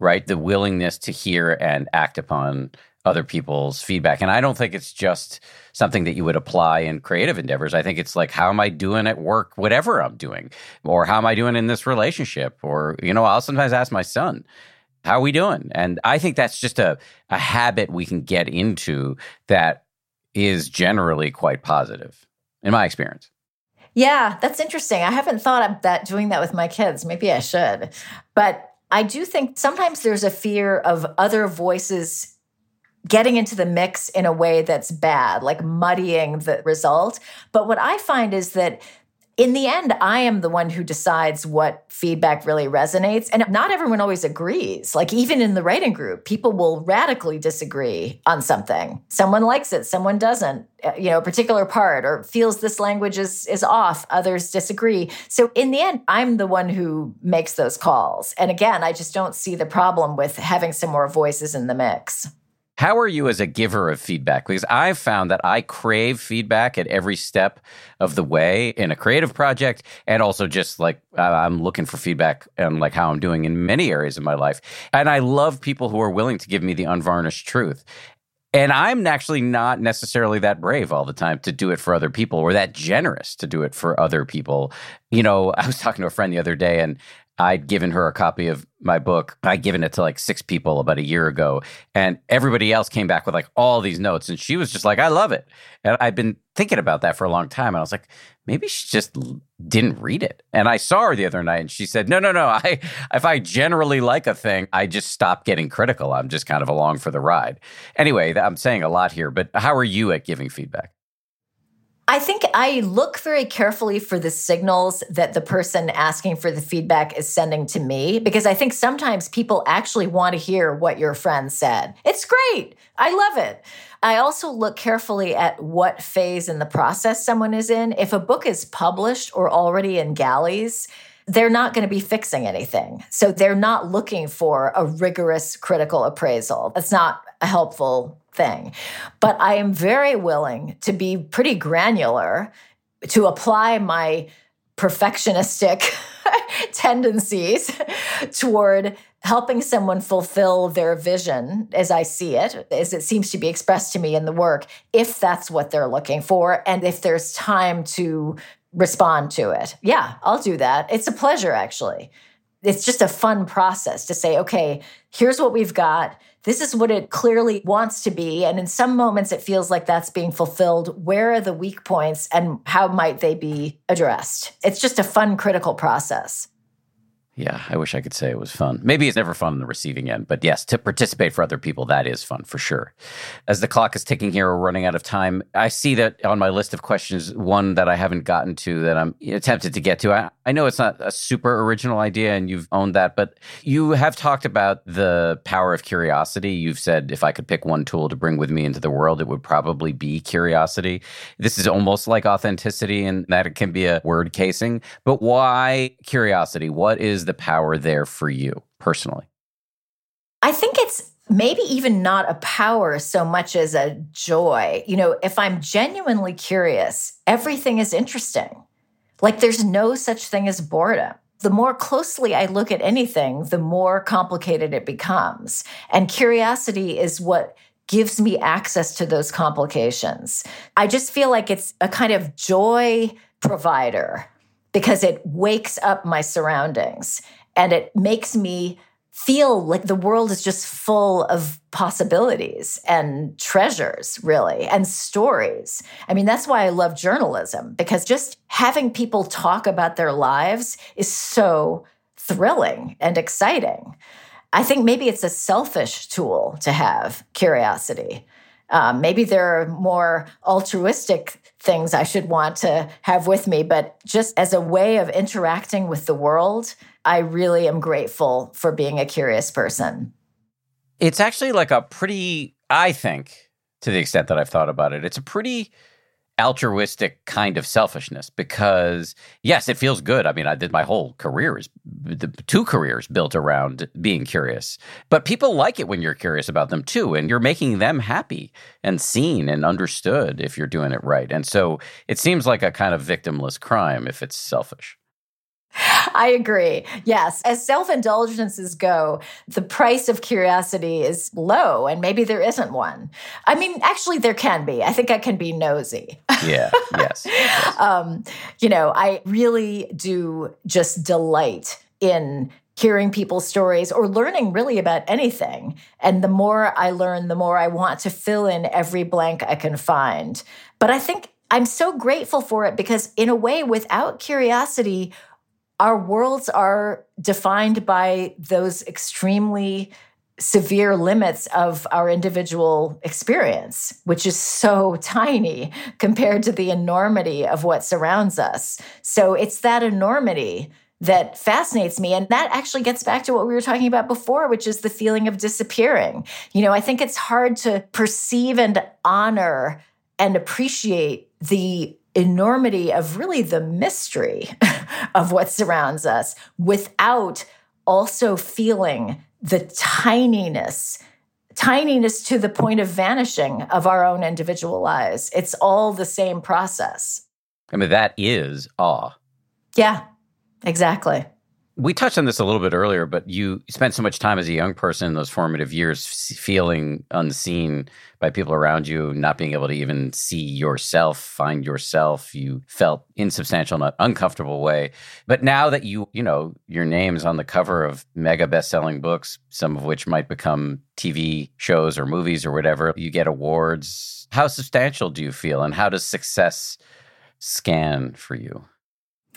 right? The willingness to hear and act upon other people's feedback. And I don't think it's just something that you would apply in creative endeavors. I think it's like, how am I doing at work, whatever I'm doing? Or how am I doing in this relationship? Or, you know, I'll sometimes ask my son, how are we doing? And I think that's just a, a habit we can get into that is generally quite positive, in my experience. Yeah, that's interesting. I haven't thought of that doing that with my kids. Maybe I should. But I do think sometimes there's a fear of other voices getting into the mix in a way that's bad, like muddying the result. But what I find is that in the end, I am the one who decides what feedback really resonates. And not everyone always agrees. Like, even in the writing group, people will radically disagree on something. Someone likes it, someone doesn't, uh, you know, a particular part or feels this language is, is off, others disagree. So, in the end, I'm the one who makes those calls. And again, I just don't see the problem with having some more voices in the mix. How are you as a giver of feedback? Because I've found that I crave feedback at every step of the way in a creative project, and also just like I'm looking for feedback on like how I'm doing in many areas of my life. And I love people who are willing to give me the unvarnished truth. And I'm actually not necessarily that brave all the time to do it for other people or that generous to do it for other people. You know, [laughs] I was talking to a friend the other day and I'd given her a copy of my book. I'd given it to like six people about a year ago, and everybody else came back with like all these notes, and she was just like, "I love it." And I'd been thinking about that for a long time, and I was like, maybe she just didn't read it. And I saw her the other night, and she said, "No, no, no. I if I generally like a thing, I just stop getting critical. I'm just kind of along for the ride." Anyway, I'm saying a lot here, but how are you at giving feedback? I think I look very carefully for the signals that the person asking for the feedback is sending to me because I think sometimes people actually want to hear what your friend said. It's great. I love it. I also look carefully at what phase in the process someone is in. If a book is published or already in galleys, they're not going to be fixing anything. So they're not looking for a rigorous critical appraisal. That's not a helpful thing. But I am very willing to be pretty granular to apply my perfectionistic [laughs] tendencies toward helping someone fulfill their vision as I see it, as it seems to be expressed to me in the work, if that's what they're looking for, and if there's time to respond to it. Yeah, I'll do that. It's a pleasure, actually. It's just a fun process to say, okay, here's what we've got. This is what it clearly wants to be. And in some moments, it feels like that's being fulfilled. Where are the weak points and how might they be addressed? It's just a fun, critical process. Yeah, I wish I could say it was fun. Maybe it's never fun on the receiving end, but yes, to participate for other people, that is fun for sure. As the clock is ticking here, we're running out of time. I see that on my list of questions, one that I haven't gotten to that I'm tempted to get to. I, I know it's not a super original idea and you've owned that, but you have talked about the power of curiosity. You've said if I could pick one tool to bring with me into the world, it would probably be curiosity. This is almost like authenticity and that it can be a word casing, but why curiosity? What is is the power there for you personally? I think it's maybe even not a power so much as a joy. You know, if I'm genuinely curious, everything is interesting. Like there's no such thing as boredom. The more closely I look at anything, the more complicated it becomes. And curiosity is what gives me access to those complications. I just feel like it's a kind of joy provider because it wakes up my surroundings and it makes me feel like the world is just full of possibilities and treasures, really, and stories. I mean, that's why I love journalism, because just having people talk about their lives is so thrilling and exciting. I think maybe it's a selfish tool to have curiosity. Um, maybe there are more altruistic things I should want to have with me. But just as a way of interacting with the world, I really am grateful for being a curious person. It's actually like a pretty, I think, to the extent that I've thought about it, it's a pretty altruistic kind of selfishness because yes it feels good. I mean i did my whole career is the two careers built around being curious. But people like it when you're curious about them too and you're making them happy and seen and understood if you're doing it right. And so it seems like a kind of victimless crime if it's selfish I agree. Yes. As self indulgences go, the price of curiosity is low, and maybe there isn't one. I mean, actually, there can be. I think I can be nosy. Yeah. Yes. [laughs] yes. um, you know, I really do just delight in hearing people's stories or learning really about anything. And the more I learn, the more I want to fill in every blank I can find. But I think I'm so grateful for it because, in a way, without curiosity, our worlds are defined by those extremely severe limits of our individual experience, which is so [laughs] tiny compared to the enormity of what surrounds us. So it's that enormity that fascinates me. And that actually gets back to what we were talking about before, which is the feeling of disappearing. You know, I think it's hard to perceive and honor and appreciate the enormity of really the mystery [laughs] of what surrounds us without also feeling the tininess tininess to the point of vanishing of our own individual lives. It's all the same process. I mean that is awe. Yeah exactly we touched on this a little bit earlier, but you spent so much time as a young person in those formative years feeling unseen by people around you, not being able to even see yourself, find yourself. You felt insubstantial in an uncomfortable way. But now that you, you know, your name's on the cover of mega best selling books, some of which might become TV shows or movies or whatever, you get awards. How substantial do you feel? And how does success scan for you?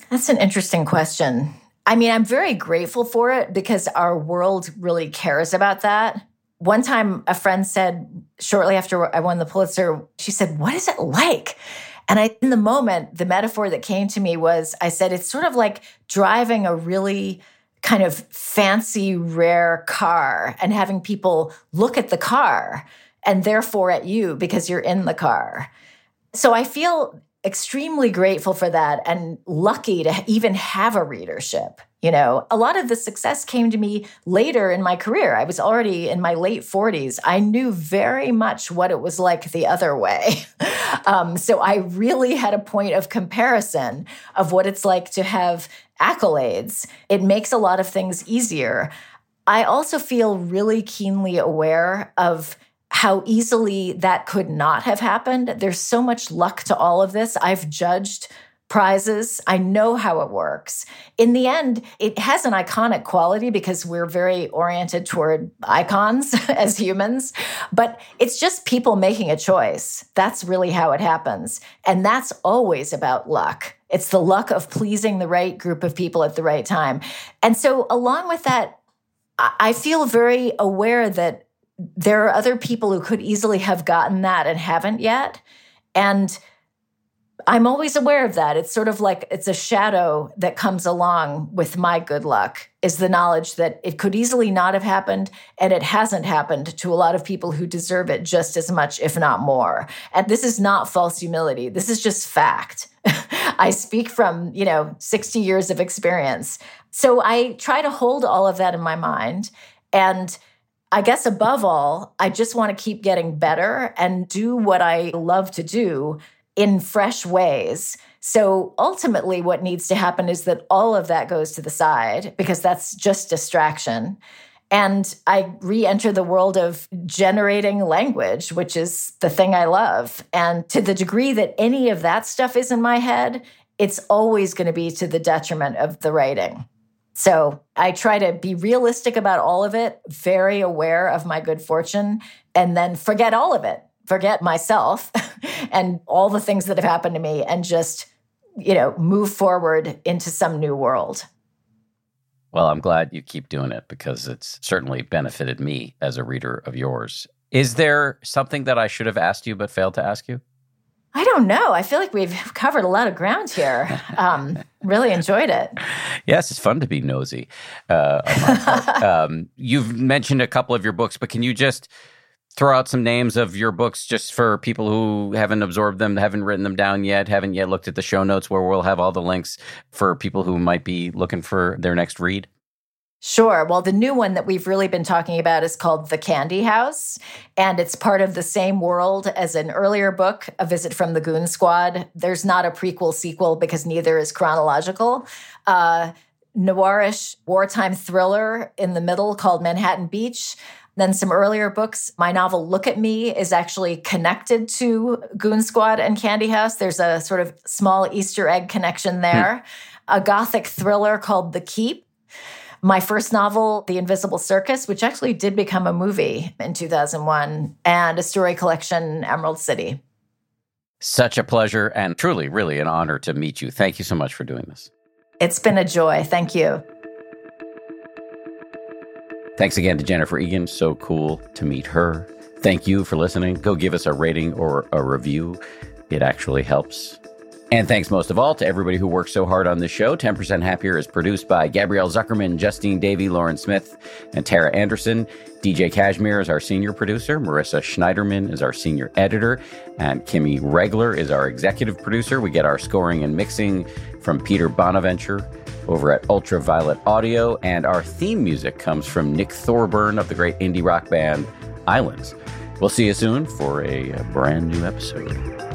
That's an interesting question. I mean, I'm very grateful for it because our world really cares about that. One time, a friend said, shortly after I won the Pulitzer, she said, What is it like? And I, in the moment, the metaphor that came to me was I said, it's sort of like driving a really kind of fancy, rare car and having people look at the car and therefore at you because you're in the car. So I feel extremely grateful for that and lucky to even have a readership. You know, a lot of the success came to me later in my career. I was already in my late 40s. I knew very much what it was like the other way. [laughs] um, so I really had a point of comparison of what it's like to have accolades. It makes a lot of things easier. I also feel really keenly aware of how easily that could not have happened. There's so much luck to all of this. I've judged prizes. I know how it works. In the end, it has an iconic quality because we're very oriented toward icons [laughs] as humans, but it's just people making a choice. That's really how it happens. And that's always about luck. It's the luck of pleasing the right group of people at the right time. And so, along with that, I feel very aware that there are other people who could easily have gotten that and haven't yet. And I'm always aware of that. It's sort of like it's a shadow that comes along with my good luck, is the knowledge that it could easily not have happened and it hasn't happened to a lot of people who deserve it just as much, if not more. And this is not false humility. This is just fact. [laughs] I speak from, you know, 60 years of experience. So I try to hold all of that in my mind. And I guess above all, I just want to keep getting better and do what I love to do in fresh ways. So ultimately, what needs to happen is that all of that goes to the side because that's just distraction. And I re enter the world of generating language, which is the thing I love. And to the degree that any of that stuff is in my head, it's always going to be to the detriment of the writing. So I try to be realistic about all of it, very aware of my good fortune, and then forget all of it, forget myself [laughs] and all the things that have happened to me, and just, you know, move forward into some new world. Well, I'm glad you keep doing it because it's certainly benefited me as a reader of yours. Is there something that I should have asked you but failed to ask you? I don't know. I feel like we've [laughs] covered a lot of ground here. Um, really enjoyed it. Yes, it's fun to be nosy. Uh, [laughs] um, you've mentioned a couple of your books, but can you just throw out some names of your books just for people who haven't absorbed them, haven't written them down yet, haven't yet looked at the show notes where we'll have all the links for people who might be looking for their next read? Sure. Well, the new one that we've really been talking about is called The Candy House, and it's part of the same world as an earlier book, A Visit from the Goon Squad. There's not a prequel sequel because neither is chronological. Uh, noirish wartime thriller in the middle called Manhattan Beach. Then some earlier books. My novel Look at Me is actually connected to Goon Squad and Candy House. There's a sort of small Easter egg connection there. Hmm. A gothic thriller called The Keep my first novel, The Invisible Circus, which actually did become a movie in 2001, and a story collection, Emerald City. Such a pleasure and truly, really an honor to meet you. Thank you so much for doing this. It's been a joy. Thank you. Thanks again to Jennifer Egan. So cool to meet her. Thank you for listening. Go give us a rating or a review. It actually helps. And thanks most of all to everybody who works so hard on this show. 10% Happier is produced by Gabrielle Zuckerman, Justine Davey, Lauren Smith, and Tara Anderson. DJ Cashmere is our senior producer. Marissa Schneiderman is our senior editor. And Kimmie Regler is our executive producer. We get our scoring and mixing from Peter Bonaventure over at Ultraviolet Audio. And our theme music comes from Nick Thorburn of the great indie rock band Islands. We'll see you soon for a uh, brand new episode.